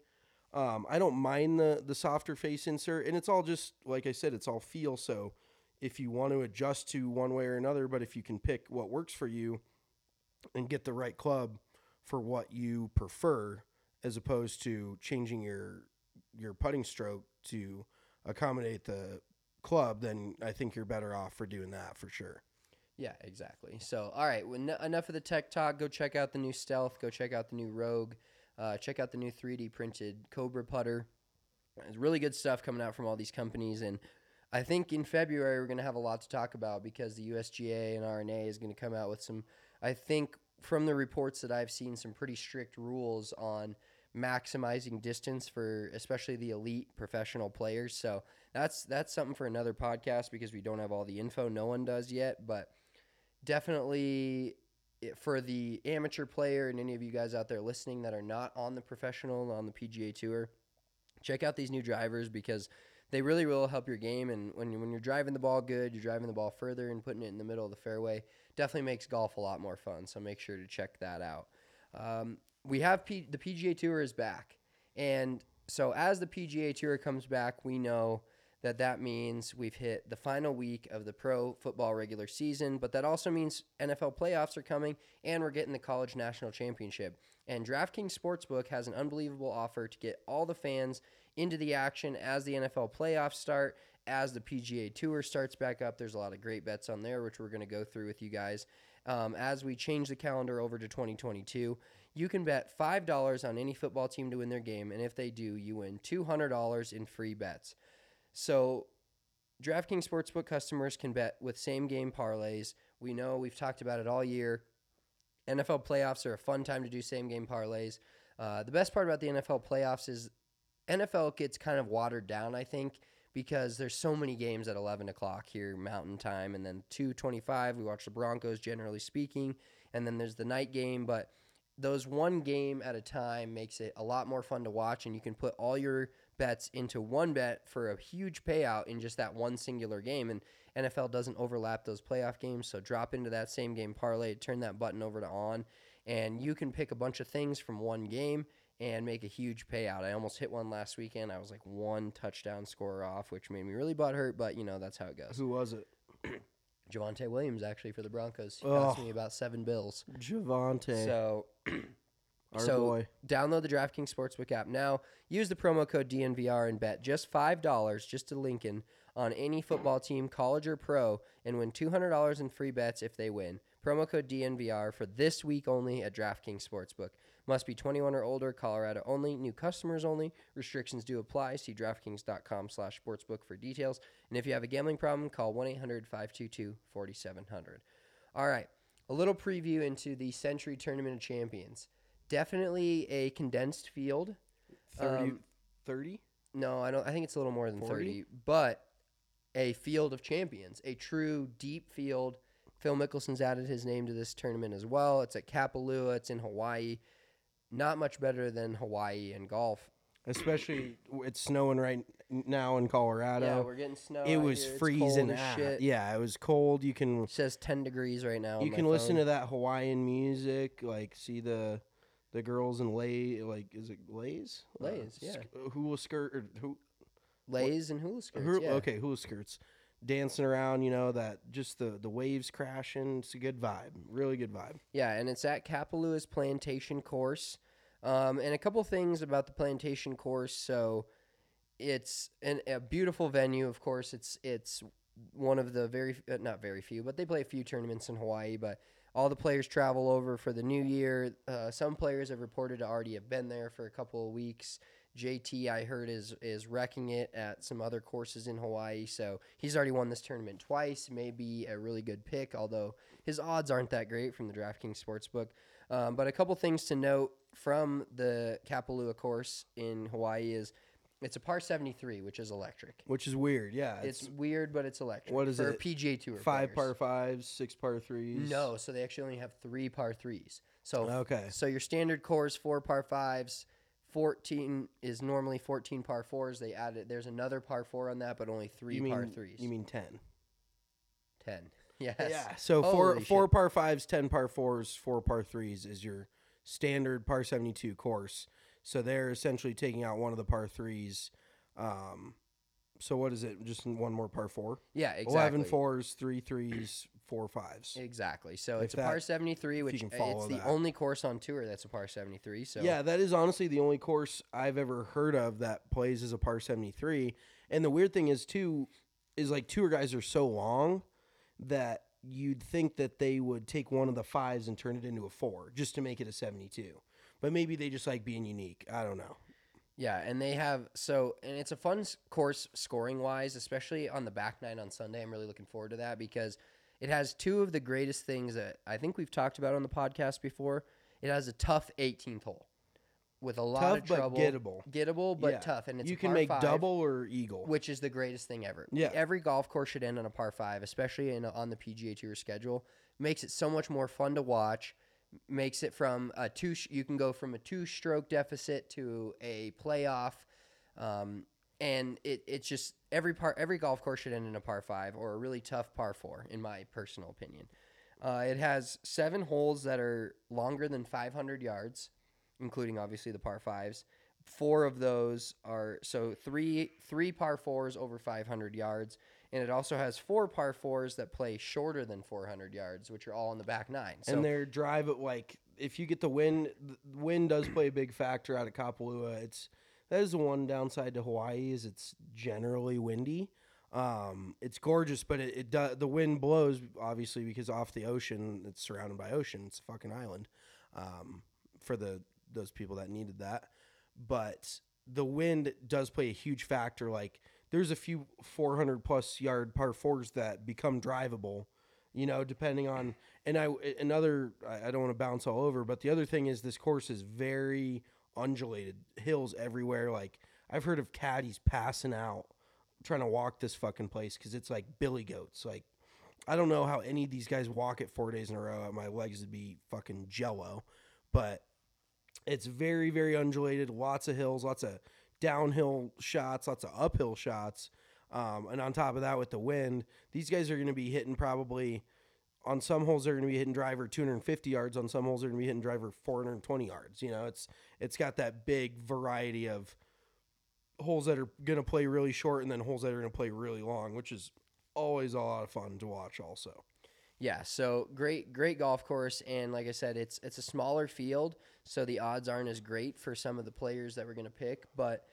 um, I don't mind the the softer face insert, and it's all just like I said. It's all feel. So if you want to adjust to one way or another, but if you can pick what works for you, and get the right club for what you prefer, as opposed to changing your your putting stroke to accommodate the club, then I think you're better off for doing that for sure. Yeah, exactly. So, all right, well, en- enough of the tech talk. Go check out the new Stealth. Go check out the new Rogue. Uh, check out the new 3D printed Cobra putter. It's really good stuff coming out from all these companies, and I think in February we're going to have a lot to talk about because the USGA and R&A is going to come out with some. I think from the reports that I've seen, some pretty strict rules on maximizing distance for especially the elite professional players. So that's that's something for another podcast because we don't have all the info. No one does yet, but definitely for the amateur player and any of you guys out there listening that are not on the professional on the PGA Tour, check out these new drivers because they really will help your game. And when you, when you're driving the ball good, you're driving the ball further and putting it in the middle of the fairway. Definitely makes golf a lot more fun. So make sure to check that out. Um, we have P- the PGA Tour is back, and so as the PGA Tour comes back, we know that that means we've hit the final week of the pro football regular season, but that also means NFL playoffs are coming and we're getting the college national championship. And DraftKings Sportsbook has an unbelievable offer to get all the fans into the action as the NFL playoffs start, as the PGA Tour starts back up. There's a lot of great bets on there, which we're going to go through with you guys um, as we change the calendar over to 2022. You can bet $5 on any football team to win their game, and if they do, you win $200 in free bets. So, DraftKings Sportsbook customers can bet with same game parlays. We know we've talked about it all year. NFL playoffs are a fun time to do same game parlays. Uh, the best part about the NFL playoffs is NFL gets kind of watered down, I think, because there's so many games at 11 o'clock here Mountain Time, and then 2:25 we watch the Broncos, generally speaking, and then there's the night game. But those one game at a time makes it a lot more fun to watch, and you can put all your bets into one bet for a huge payout in just that one singular game. And NFL doesn't overlap those playoff games, so drop into that same game parlay, turn that button over to on, and you can pick a bunch of things from one game and make a huge payout. I almost hit one last weekend. I was like one touchdown scorer off, which made me really butthurt, but you know that's how it goes. Who was it? Javonte Williams actually for the Broncos. He cost Oh. me about seven bills. Javonte. So our so boy. download the DraftKings Sportsbook app now. Use the promo code DNVR and bet just five dollars just to Lincoln on any football team, college or pro, and win two hundred dollars in free bets if they win. Promo code DNVR for this week only at DraftKings Sportsbook. Must be 21 or older, Colorado only, new customers only. Restrictions do apply. See DraftKings.com slash sportsbook for details. And if you have a gambling problem, call 1-800-522-4700. All right, a little preview into the Sentry Tournament of Champions. Definitely a condensed field. 30? um, 30? No, I don't. I think it's a little more than 40? thirty, but a field of champions, a true deep field. Phil Mickelson's added his name to this tournament as well. It's at Kapalua. It's in Hawaii. Not much better than Hawaii and golf. Especially, it's snowing right now in Colorado. yeah, we're getting snow. it out was here. It's freezing cold as out. shit. Yeah, it was cold. You can It says ten degrees right now. you can listen to that Hawaiian music, like see the the girls in lei like is it leis? Uh, lays, yeah. sk- uh, hula skirt or who? leis and hula skirts. Hula, yeah. Okay, hula skirts, dancing around. You know that just the the waves crashing. It's a good vibe, really good vibe. Yeah, and it's at Kapalua's plantation course. Um, and a couple things about the plantation course. So it's an, a beautiful venue. Of course, it's it's one of the very uh, not very few, but they play a few tournaments in Hawaii. But all the players travel over for the new year. Uh, some players have reported to already have been there for a couple of weeks. JT, I heard, is is wrecking it at some other courses in Hawaii. So he's already won this tournament twice. Maybe a really good pick, although his odds aren't that great from the DraftKings Sportsbook. Um, but a couple things to note from the Kapalua course in Hawaii is it's a par 73, which is electric. Which is weird. Yeah, It's, weird, but it's electric. What is it? for? PGA Tour five players. par fives, six par threes. No, so they actually only have three par threes. So Okay. So your standard course four par fives, fourteen is normally fourteen par fours. They added there's another par four on that, but only three you mean par threes. you mean ten? ten? Yes. Yeah. So four Holy four shit. par fives, ten par fours, four par threes is your standard par seventy two course. So they're essentially taking out one of the par threes. Um, so what is it? Just one more par four. Yeah, exactly. Eleven fours, three threes, four fives. Exactly. So If it's a par 73, which can follow it's the that. only course on tour that's a par 73. So Yeah, that is honestly the only course I've ever heard of that plays as a par 73. And the weird thing is too is like tour guys are so long that you'd think that they would take one of the fives and turn it into a 4 just to make it a 72. But maybe they just like being unique. I don't know. Yeah, and they have so and it's a fun s- course scoring wise, especially on the back nine on Sunday. I'm really looking forward to that because it has two of the greatest things that I think we've talked about on the podcast before. It has a tough 18th hole with a lot Tough, of but trouble, gettable. gettable but Yeah. tough, and it's you can make five, double or eagle. which is the greatest thing ever. Yeah. every golf course should end on a par five, especially in a, on the PGA Tour schedule. Makes it so much more fun to watch. Makes it from a two. sh- You can go from a two-stroke deficit to a playoff, um, and it it's just every par every golf course should end in a par five or a really tough par four, in my personal opinion. Uh, it has seven holes that are longer than 500 yards, including obviously the par fives. Four of those are so three three par fours over 500 yards, and it also has four par fours that play shorter than 400 yards, which are all in the back nine. So and their drive at like if you get the wind the wind does play a big factor out of Kapalua. It's that is the one downside to Hawaii is it's generally windy. Um, it's gorgeous, but it, it the wind blows obviously because off the ocean, it's surrounded by ocean. It's a fucking island. Um, for the those people that needed that, but the wind does play a huge factor. Like there's a few 400 plus yard par fours that become drivable, you know, depending on. And I another I don't want to bounce all over, but the other thing is this course is very undulated, hills everywhere. Like I've heard of caddies passing out trying to walk this fucking place because it's like billy goats. Like I don't know how any of these guys walk it four days in a row. My legs would be fucking jello, but it's very very undulated. Lots of hills, lots of downhill shots, lots of uphill shots. Um, and on top of that, with the wind, these guys are going to be hitting probably on some holes they're going to be hitting driver 250 yards. On some holes they're going to be hitting driver 420 yards. You know, it's it's got that big variety of holes that are going to play really short and then holes that are going to play really long, which is always a lot of fun to watch. Also, Yeah, so great, great golf course, and like I said, it's it's a smaller field, so the odds aren't as great for some of the players that we're gonna pick. But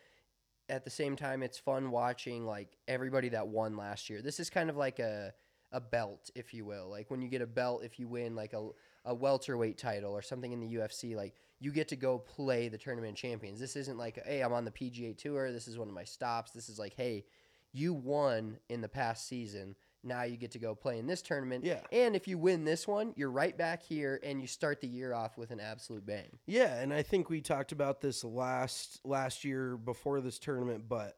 at the same time, it's fun watching like everybody that won last year. This is kind of like a a belt, if you will. Like when you get a belt, if you win like a a welterweight title or something in the UFC, like you get to go play the tournament champions. This isn't like, hey, I'm on the PGA Tour. This is one of my stops. This is like, hey, you won in the past season. Now you get to go play in this tournament. Yeah. And if you win this one, you're right back here and you start the year off with an absolute bang. Yeah, and I think we talked about this last last year before this tournament, but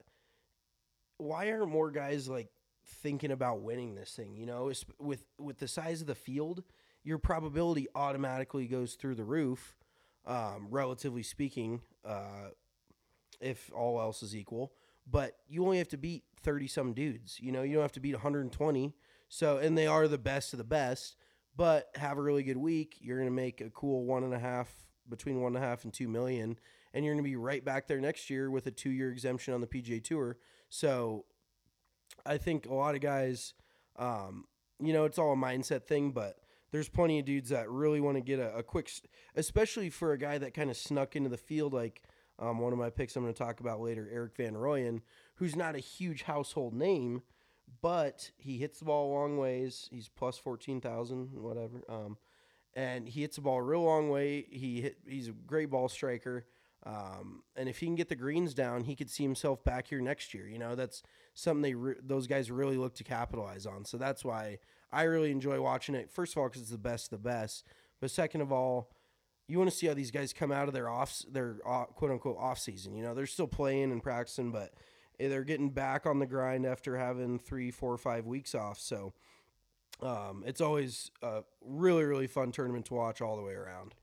why aren't more guys like thinking about winning this thing? You know, with with the size of the field, your probability automatically goes through the roof, um, relatively speaking, uh, if all else is equal. But you only have to beat thirty some dudes. You know, you don't have to beat one hundred and twenty. So, and they are the best of the best. But have a really good week. You're going to make a cool one and a half between one and a half and two million, and you're going to be right back there next year with a two year exemption on the PGA Tour. So, I think a lot of guys, um, you know, it's all a mindset thing, but there's plenty of dudes that really want to get a, a quick, especially for a guy that kind of snuck into the field, like um, one of my picks I'm going to talk about later, Erik van Rooyen, who's not a huge household name, but he hits the ball long ways. He's plus 14,000, whatever. Um, and he hits the ball a real long way. He hit, he's a great ball striker. Um, and if he can get the greens down, he could see himself back here next year. You know, that's something they re- those guys really look to capitalize on. So that's why I really enjoy watching it. First of all, because it's the best the best. But second of all, you want to see how these guys come out of their off their uh, quote unquote off season. You know, they're still playing and practicing, but eh, they're getting back on the grind after having three, four, five weeks off. So um, it's always a really, really fun tournament to watch all the way around.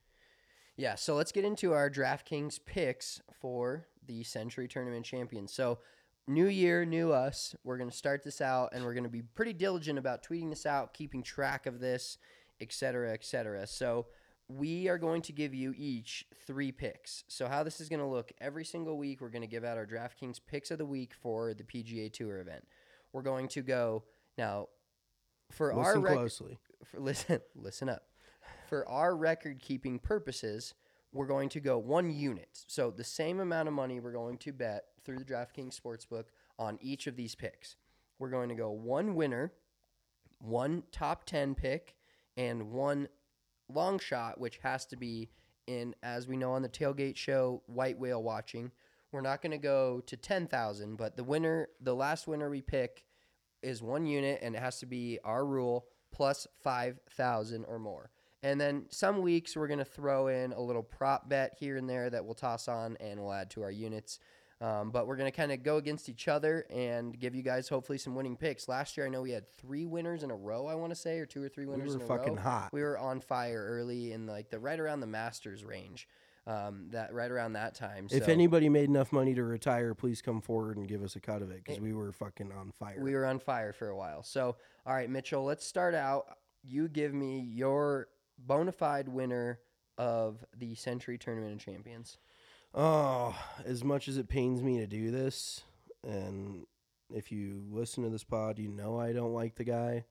Yeah, so let's get into our DraftKings picks for the Sentry Tournament Champions. So, new year, new us. We're going to start this out and we're going to be pretty diligent about tweeting this out, keeping track of this, et cetera, et cetera. So, we are going to give you each three picks. So, how this is going to look every single week, we're going to give out our DraftKings picks of the week for the PGA Tour event. We're going to go now for our Listen rec- closely. for listen listen up for our record keeping purposes we're going to go one unit. So the same amount of money we're going to bet through the draftkings sportsbook on each of these picks. We're going to go one winner one top 10 pick and one long shot which has to be in as we know on the tailgate show white whale watching. We're not going to go to 10,000 but the winner the last winner we pick is one unit and it has to be our rule plus 5,000 or more. And then some weeks we're going to throw in a little prop bet here and there that we'll toss on and we'll add to our units. Um, but we're going to kind of go against each other and give you guys hopefully some winning picks. Last year I know we had three winners in a row, I want to say, or two or three winners were in a fucking row. hot. We were on fire early in like the right around the Masters range. Um, that right around that time. If So- anybody made enough money to retire, please come forward and give us a cut of it because we were fucking on fire. We were on fire for a while. So, all right, Mitchell, let's start out. You give me your bona fide winner of the Sentry Tournament of Champions. Oh, as much as it pains me to do this, and if you listen to this pod, you know I don't like the guy,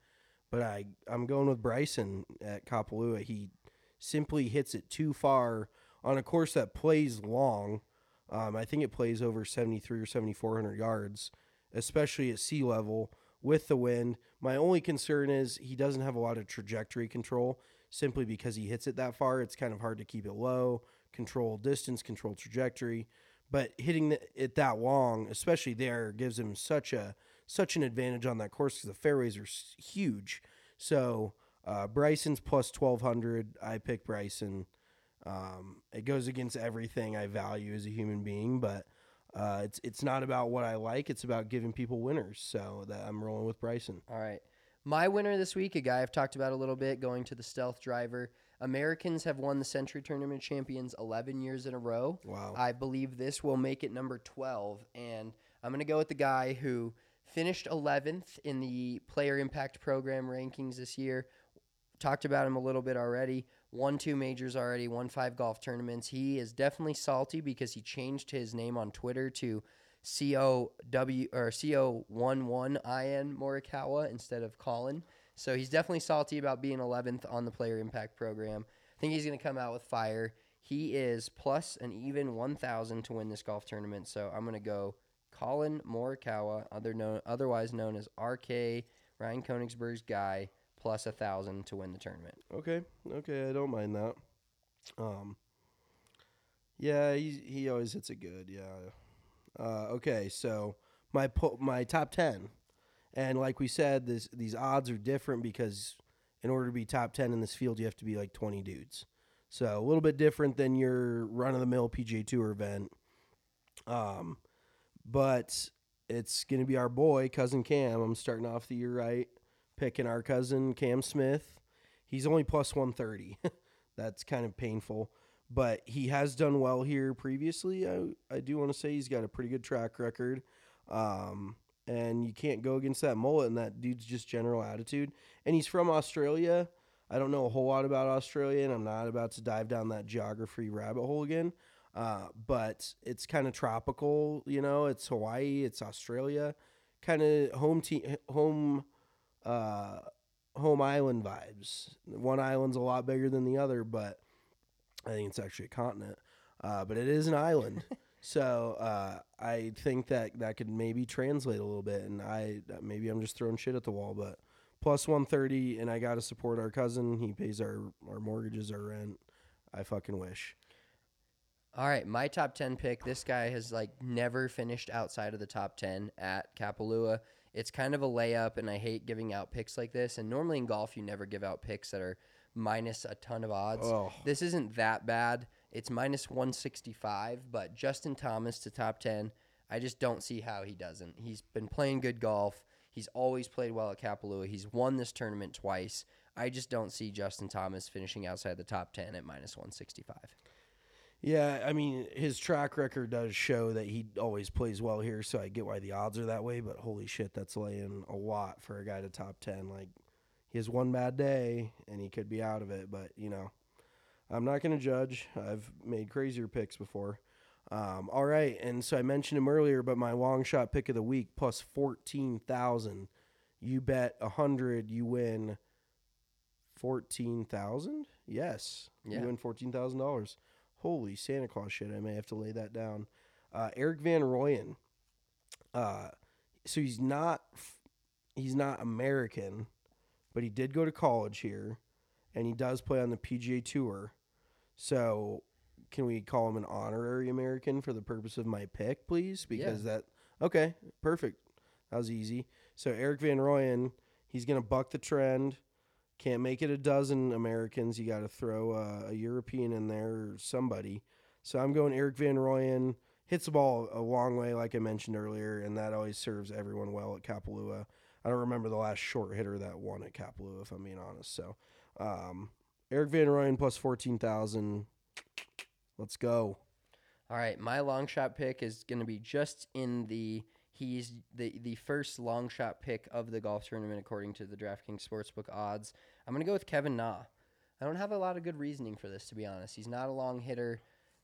but I I'm going with Bryson at Kapalua. He simply hits it too far on a course that plays long. Um, I think it plays over 73 or 7400 yards, especially at sea level with the wind. My only concern is he doesn't have a lot of trajectory control simply because he hits it that far. It's kind of hard to keep it low, control distance, control trajectory. But hitting it that long, especially there, gives him such a such an advantage on that course because the fairways are huge. So uh, Bryson's plus twelve hundred. I pick Bryson. Um, it goes against everything I value as a human being, but uh, it's it's not about what I like. It's about giving people winners. So that I'm rolling with Bryson. All right. My winner this week, a guy I've talked about a little bit, going to the Stealth Driver. Americans have won the Sentry Tournament Champions 11 years in a row. Wow. I believe this will make it number 12. And I'm going to go with the guy who finished 11th in the Player Impact Program rankings this year. Talked about him a little bit already. Won two majors already, won five golf tournaments. He is definitely salty because he changed his name on Twitter to C O W or C O one one I N Morikawa instead of Collin. So he's definitely salty about being 11th on the Player Impact Program. I think he's going to come out with fire. He is plus an even 1,000 to win this golf tournament. So I'm going to go Collin Morikawa, other known, otherwise known as RK, Ryan Koenigsberg's guy, plus a thousand to win the tournament. Okay, okay, I don't mind that. Um, yeah, he he always hits it good. Yeah. Uh, okay, so my po- my top ten, and like we said, this these odds are different because in order to be top ten in this field, you have to be like twenty dudes. So a little bit different than your run of the mill PGA Tour event. Um, but it's gonna be our boy cousin Cam. I'm starting off the year right, picking our cousin Cam Smith. He's only plus 130. That's kind of painful, but he has done well here previously. I I do want to say he's got a pretty good track record. Um, and you can't go against that mullet and that dude's just general attitude. And he's from Australia. I don't know a whole lot about Australia, and I'm not about to dive down that geography rabbit hole again. Uh, but it's kind of tropical, you know. It's Hawaii, it's Australia, kind of home team, home, uh, home island vibes. One island's a lot bigger than the other, but I think it's actually a continent. Uh, but it is an island, so uh, I think that that could maybe translate a little bit. And I maybe I'm just throwing shit at the wall, but plus 130, and I got to support our cousin. He pays our our mortgages, our rent. I fucking wish. All right, my top 10 pick. This guy has like never finished outside of the top 10 at Kapalua. It's kind of a layup, and I hate giving out picks like this. And normally in golf, you never give out picks that are minus a ton of odds. Oh. This isn't that bad. It's minus 165, but Justin Thomas to top 10, I just don't see how he doesn't. He's been playing good golf. He's always played well at Kapalua. He's won this tournament twice. I just don't see Justin Thomas finishing outside the top 10 at minus 165. Yeah, I mean, his track record does show that he always plays well here, so I get why the odds are that way, but holy shit, that's laying a lot for a guy to top 10. Like, he has one bad day, and he could be out of it, but, you know, I'm not going to judge. I've made crazier picks before. Um, all right, and so I mentioned him earlier, but my long shot pick of the week, plus 14,000. You bet a 100, you win 14,000? Yes. Yeah. You win $14,000. Holy Santa Claus shit! I may have to lay that down. Uh, Erik van Rooyen. Uh, so he's not he's not American, but he did go to college here, and he does play on the PGA Tour. So can we call him an honorary American for the purpose of my pick, please? Because that okay, perfect. That was easy. So Erik van Rooyen, he's gonna buck the trend. Can't make it a dozen Americans. You got to throw uh, a European in there or somebody. So I'm going Erik van Rooyen. Hits the ball a long way, like I mentioned earlier, and that always serves everyone well at Kapalua. I don't remember the last short hitter that won at Kapalua, if I'm being honest. So um, Erik van Rooyen plus 14,000. Let's go. All right, my long shot pick is going to be just in the he's the the first long shot pick of the golf tournament according to the DraftKings Sportsbook odds. I'm going to go with Kevin Na. I don't have a lot of good reasoning for this to be honest. He's not a long hitter.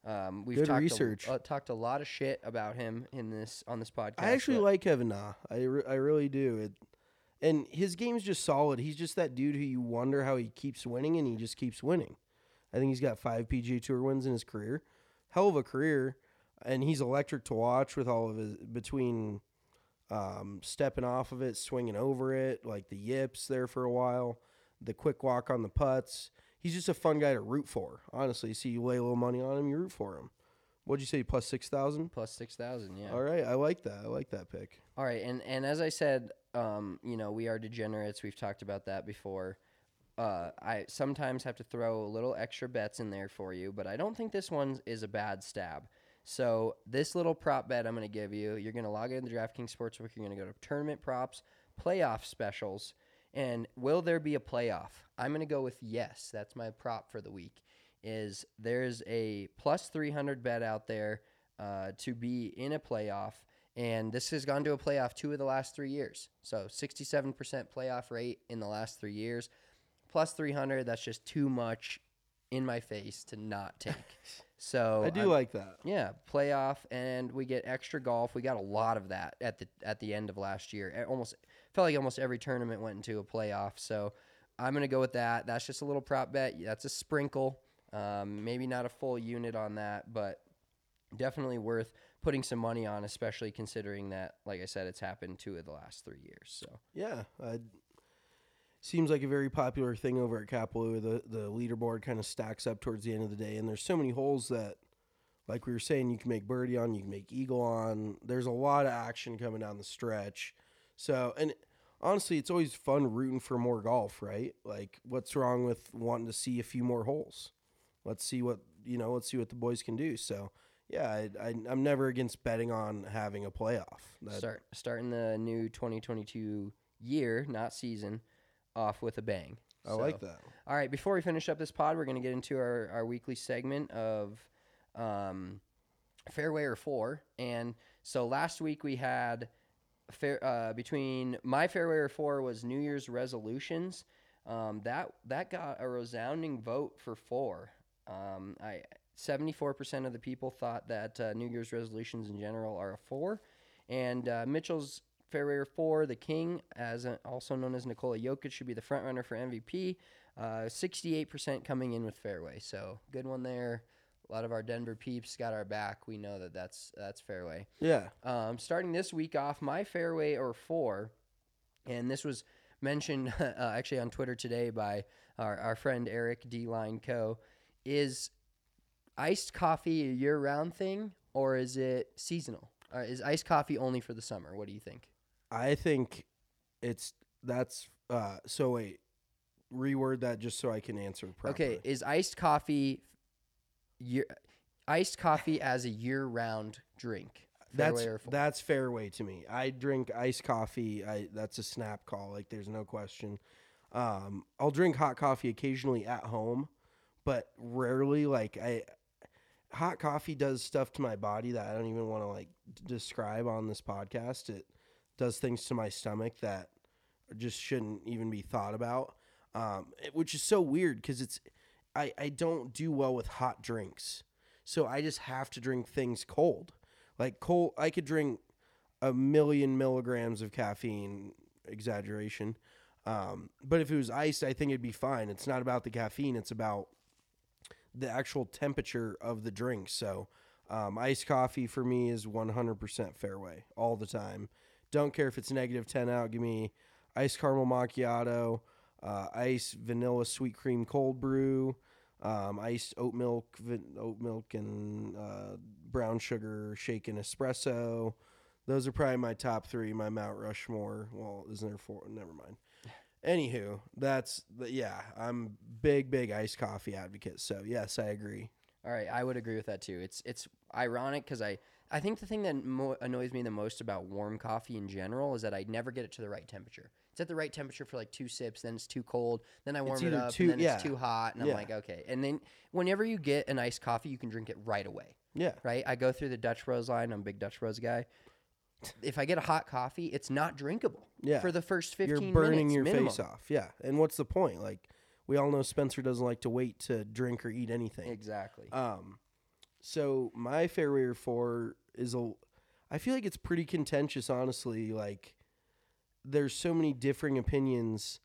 Um, we've Good talked research. A, uh, talked a lot of shit about him in this on this podcast. I actually like Kevin Na. I, re- I really do. It, and his game's just solid. He's just that dude who you wonder how he keeps winning, and he just keeps winning. I think he's got five PGA Tour wins in his career. Hell of a career, and he's electric to watch with all of his between um, stepping off of it, swinging over it, like the yips there for a while, the quick walk on the putts. He's just a fun guy to root for. Honestly, see you lay a little money on him, you root for him. What'd you say? Plus six thousand. Plus six thousand. Yeah. All right, I like that. I like that pick. All right, and and as I said, um, you know, we are degenerates. We've talked about that before. Uh, I sometimes have to throw a little extra bets in there for you, but I don't think this one is a bad stab. So this little prop bet I'm going to give you, you're going to log into the DraftKings Sportsbook. You're going to go to tournament props, playoff specials, and will there be a playoff? I'm going to go with yes. That's my prop for the week. Is there's a plus 300 bet out there uh, to be in a playoff, and this has gone to a playoff two of the last three years. So 67% playoff rate in the last three years, plus 300. That's just too much in my face to not take. So I do I'm- like that. yeah, playoff, and we get extra golf. We got a lot of that at the at the end of last year. Almost felt like almost every tournament went into a playoff. So I'm gonna go with that. That's just a little prop bet. That's a sprinkle. Um, maybe not a full unit on that, but definitely worth putting some money on, especially considering that, like I said, it's happened two of the last three years. So Yeah, uh, seems like a very popular thing over at Kapalua. The the leaderboard kind of stacks up towards the end of the day, and there's so many holes that, like we were saying, you can make birdie on, you can make eagle on. There's a lot of action coming down the stretch. So, and honestly, it's always fun rooting for more golf, right? Like, what's wrong with wanting to see a few more holes? Let's see what you know. Let's see what the boys can do. So. Yeah, I, I, I'm never against betting on having a playoff. That- start starting the new 2022 year, not season, off with a bang. I like that. All right, before we finish up this pod, we're going to get into our, our weekly segment of um, Fairway or Four. And so last week we had fair, uh, between my Fairway or Four was New Year's resolutions. Um, that that got a resounding vote for four. Um, I 74% of the people thought that uh, New Year's resolutions in general are a four. And uh, Mitchell's Fairway or four, the king, as a, also known as Nikola Jokic, should be the front runner for MVP. Uh, 68% coming in with fairway, so good one there. A lot of our Denver peeps got our back. We know that that's that's fairway. Yeah. Um, starting this week off, my fairway or four, and this was mentioned uh, actually on Twitter today by our, our friend Eric D Line Co. Is iced coffee a year round thing or is it seasonal? Uh, is iced coffee only for the summer? What do you think? I think it's that's uh so wait reword that just so I can answer properly. Okay, is iced coffee year iced coffee as a year round drink? that's Fairway four? that's fairway to me. I drink iced coffee. I that's a snap call. Like there's no question. Um, I'll drink hot coffee occasionally at home, but rarely. Like I, hot coffee does stuff to my body that I don't even want to like describe on this podcast. It does things to my stomach that just shouldn't even be thought about. Um, it- which is so weird because it's I I don't do well with hot drinks, so I just have to drink things cold. Like cold, I could drink a million milligrams of caffeine. Exaggeration. Um, but if it was iced, I think it'd be fine. It's not about the caffeine; it's about the actual temperature of the drink. So, um, iced coffee for me is 100% fairway all the time. Don't care if it's negative 10 out. Give me iced caramel macchiato, uh, iced vanilla sweet cream cold brew, um, iced oat milk, oat milk and uh, brown sugar shaken espresso. Those are probably my top three. My Mount Rushmore. Well, isn't there four? Never mind. Anywho, that's the, yeah. I'm big, big iced coffee advocate. So yes, I agree. All right, I would agree with that too. It's it's ironic because I I think the thing that mo- annoys me the most about warm coffee in general is that I never get it to the right temperature. It's at the right temperature for like two sips, then it's too cold, then I warm it either up, too- and then yeah. it's too hot, and I'm like, okay. And then whenever you get an iced coffee, you can drink it right away. Yeah. Right? I go through the Dutch Bros line. I'm a big Dutch Bros guy. If I get a hot coffee, it's not drinkable. Yeah. For the first 15 You're burning minutes your minimum. face off. Yeah. And what's the point? Like we all know Spencer doesn't like to wait to drink or eat anything. Exactly. Um, so my fairway or four is a. I feel like it's pretty contentious, honestly. Like, there's so many differing opinions,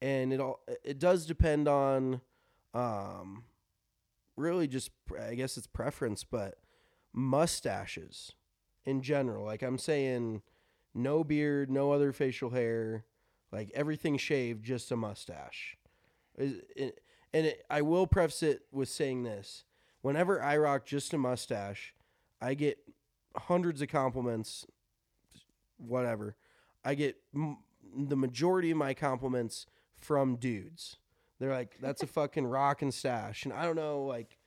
and it all it does depend on, um, really just I guess it's preference, but mustaches in general. Like I'm saying, no beard, no other facial hair, like everything shaved, just a mustache. Is- it- And it, I will preface it with saying this: whenever I rock just a mustache, I get hundreds of compliments. Whatever, I get m- the majority of my compliments from dudes. They're like, "That's a fucking rock and stash," and I don't know, like,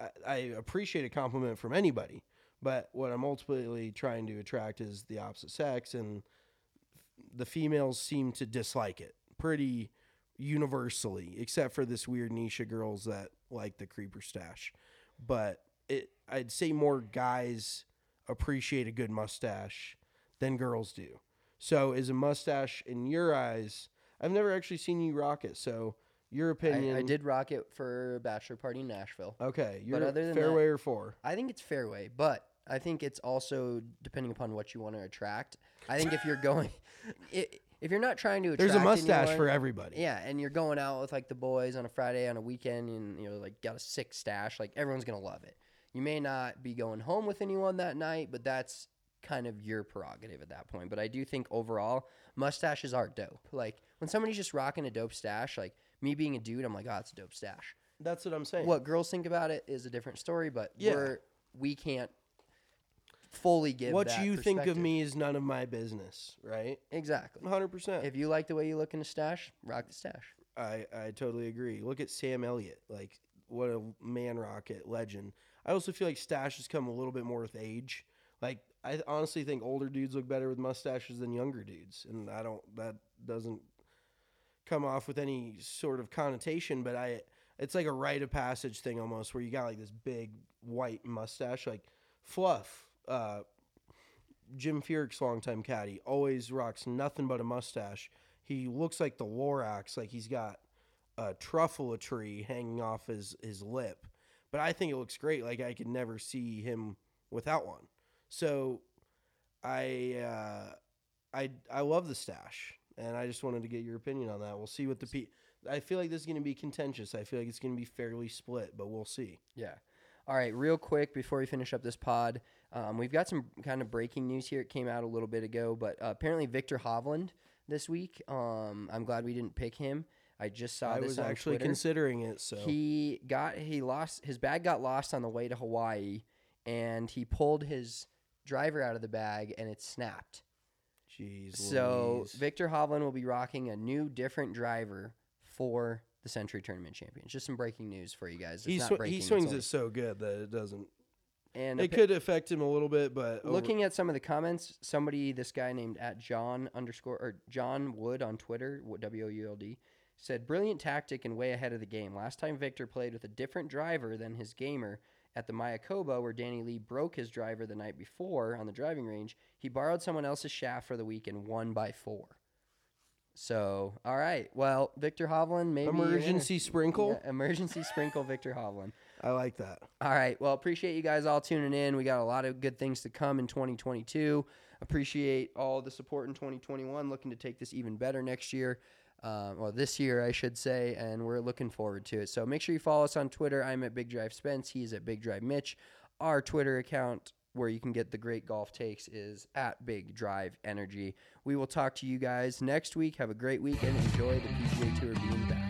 I, I appreciate a compliment from anybody, but what I'm ultimately trying to attract is the opposite sex, and the females seem to dislike it pretty universally, except for this weird niche of girls that like the creeper stash. But it, I'd say more guys appreciate a good mustache than girls do. So, is a mustache in your eyes? I've never actually seen you rock it. So, your opinion? I, I did rock it for a bachelor party in Nashville. Okay, you're other than fairway that- or four. I think it's fairway, but I think it's also depending upon what you want to attract. I think if you're going, i if you're not trying to attract There's a mustache anyone- for everybody. Yeah, and you're going out with like the boys on a Friday on a weekend, and you know like got a sick stash. Like everyone's gonna love it. You may not be going home with anyone that night, but that's kind of your prerogative at that point. But I do think overall, mustaches are dope. Like when somebody's just rocking a dope stash, like me being a dude, I'm like, oh, it's a dope stash. That's what I'm saying. What girls think about it is a different story, but Yeah. we're we can't fully give what you think of me is none of my business, right? exactly. 100%. If you like the way you look in a stash, rock the stash. I, I totally agree. Look at Sam Elliott. Like, what a man rocket legend. I also feel like stashes come a little bit more with age. Like, I honestly think older dudes look better with mustaches than younger dudes. And I don't, that doesn't come off with any sort of connotation, but I, it's like a rite of passage thing almost where you got like this big white mustache, like Fluff. Uh, Jim Furyk's longtime caddy always rocks nothing but a mustache. He looks like the Lorax, like he's got a truffle tree hanging off his his lip. But I think it looks great. Like I could never see him without one. So I uh, I I love the stash, and I just wanted to get your opinion on that. We'll see what the pe- I feel like this is going to be contentious. I feel like it's going to be fairly split, but we'll see. Yeah. All right, real quick before we finish up this pod, um, we've got some kind of breaking news here. It came out a little bit ago, but uh, apparently Viktor Hovland this week. Um, I'm glad we didn't pick him. I just saw I this was actually Twitter. considering it. So He got he lost his bag got lost on the way to Hawaii, and he pulled his driver out of the bag and it snapped. jeez. So Louise. Viktor Hovland will be rocking a new, different driver for the Sentry Tournament Champions. Just some breaking news for you guys. It's sw- breaking, he swings only- it so good that it doesn't. and It appa- could affect him a little bit, but over- looking at some of the comments, somebody, this guy named at John underscore or John Wood on Twitter, W O U L D, said brilliant tactic and way ahead of the game. Last time Viktor played with a different driver than his gamer at the Mayakoba, where Danny Lee broke his driver the night before on the driving range. He borrowed someone else's shaft for the week and won by four. So, all right. Well, Viktor Hovland, maybe Emergency sprinkle? Yeah, emergency sprinkle, Viktor Hovland. I like that. All right. Well, appreciate you guys all tuning in. We got a lot of good things to come in 2022. Appreciate all the support in 2021. Looking to take this even better next year. Um, well, this year, I should say, and we're looking forward to it. So make sure you follow us on Twitter. I'm at Big Drive Spence. He's at Big Drive Mitch. Our Twitter account, where you can get the great golf takes, is at Big Drive Energy. We will talk to you guys next week. Have a great week and enjoy the PGA Tour being back.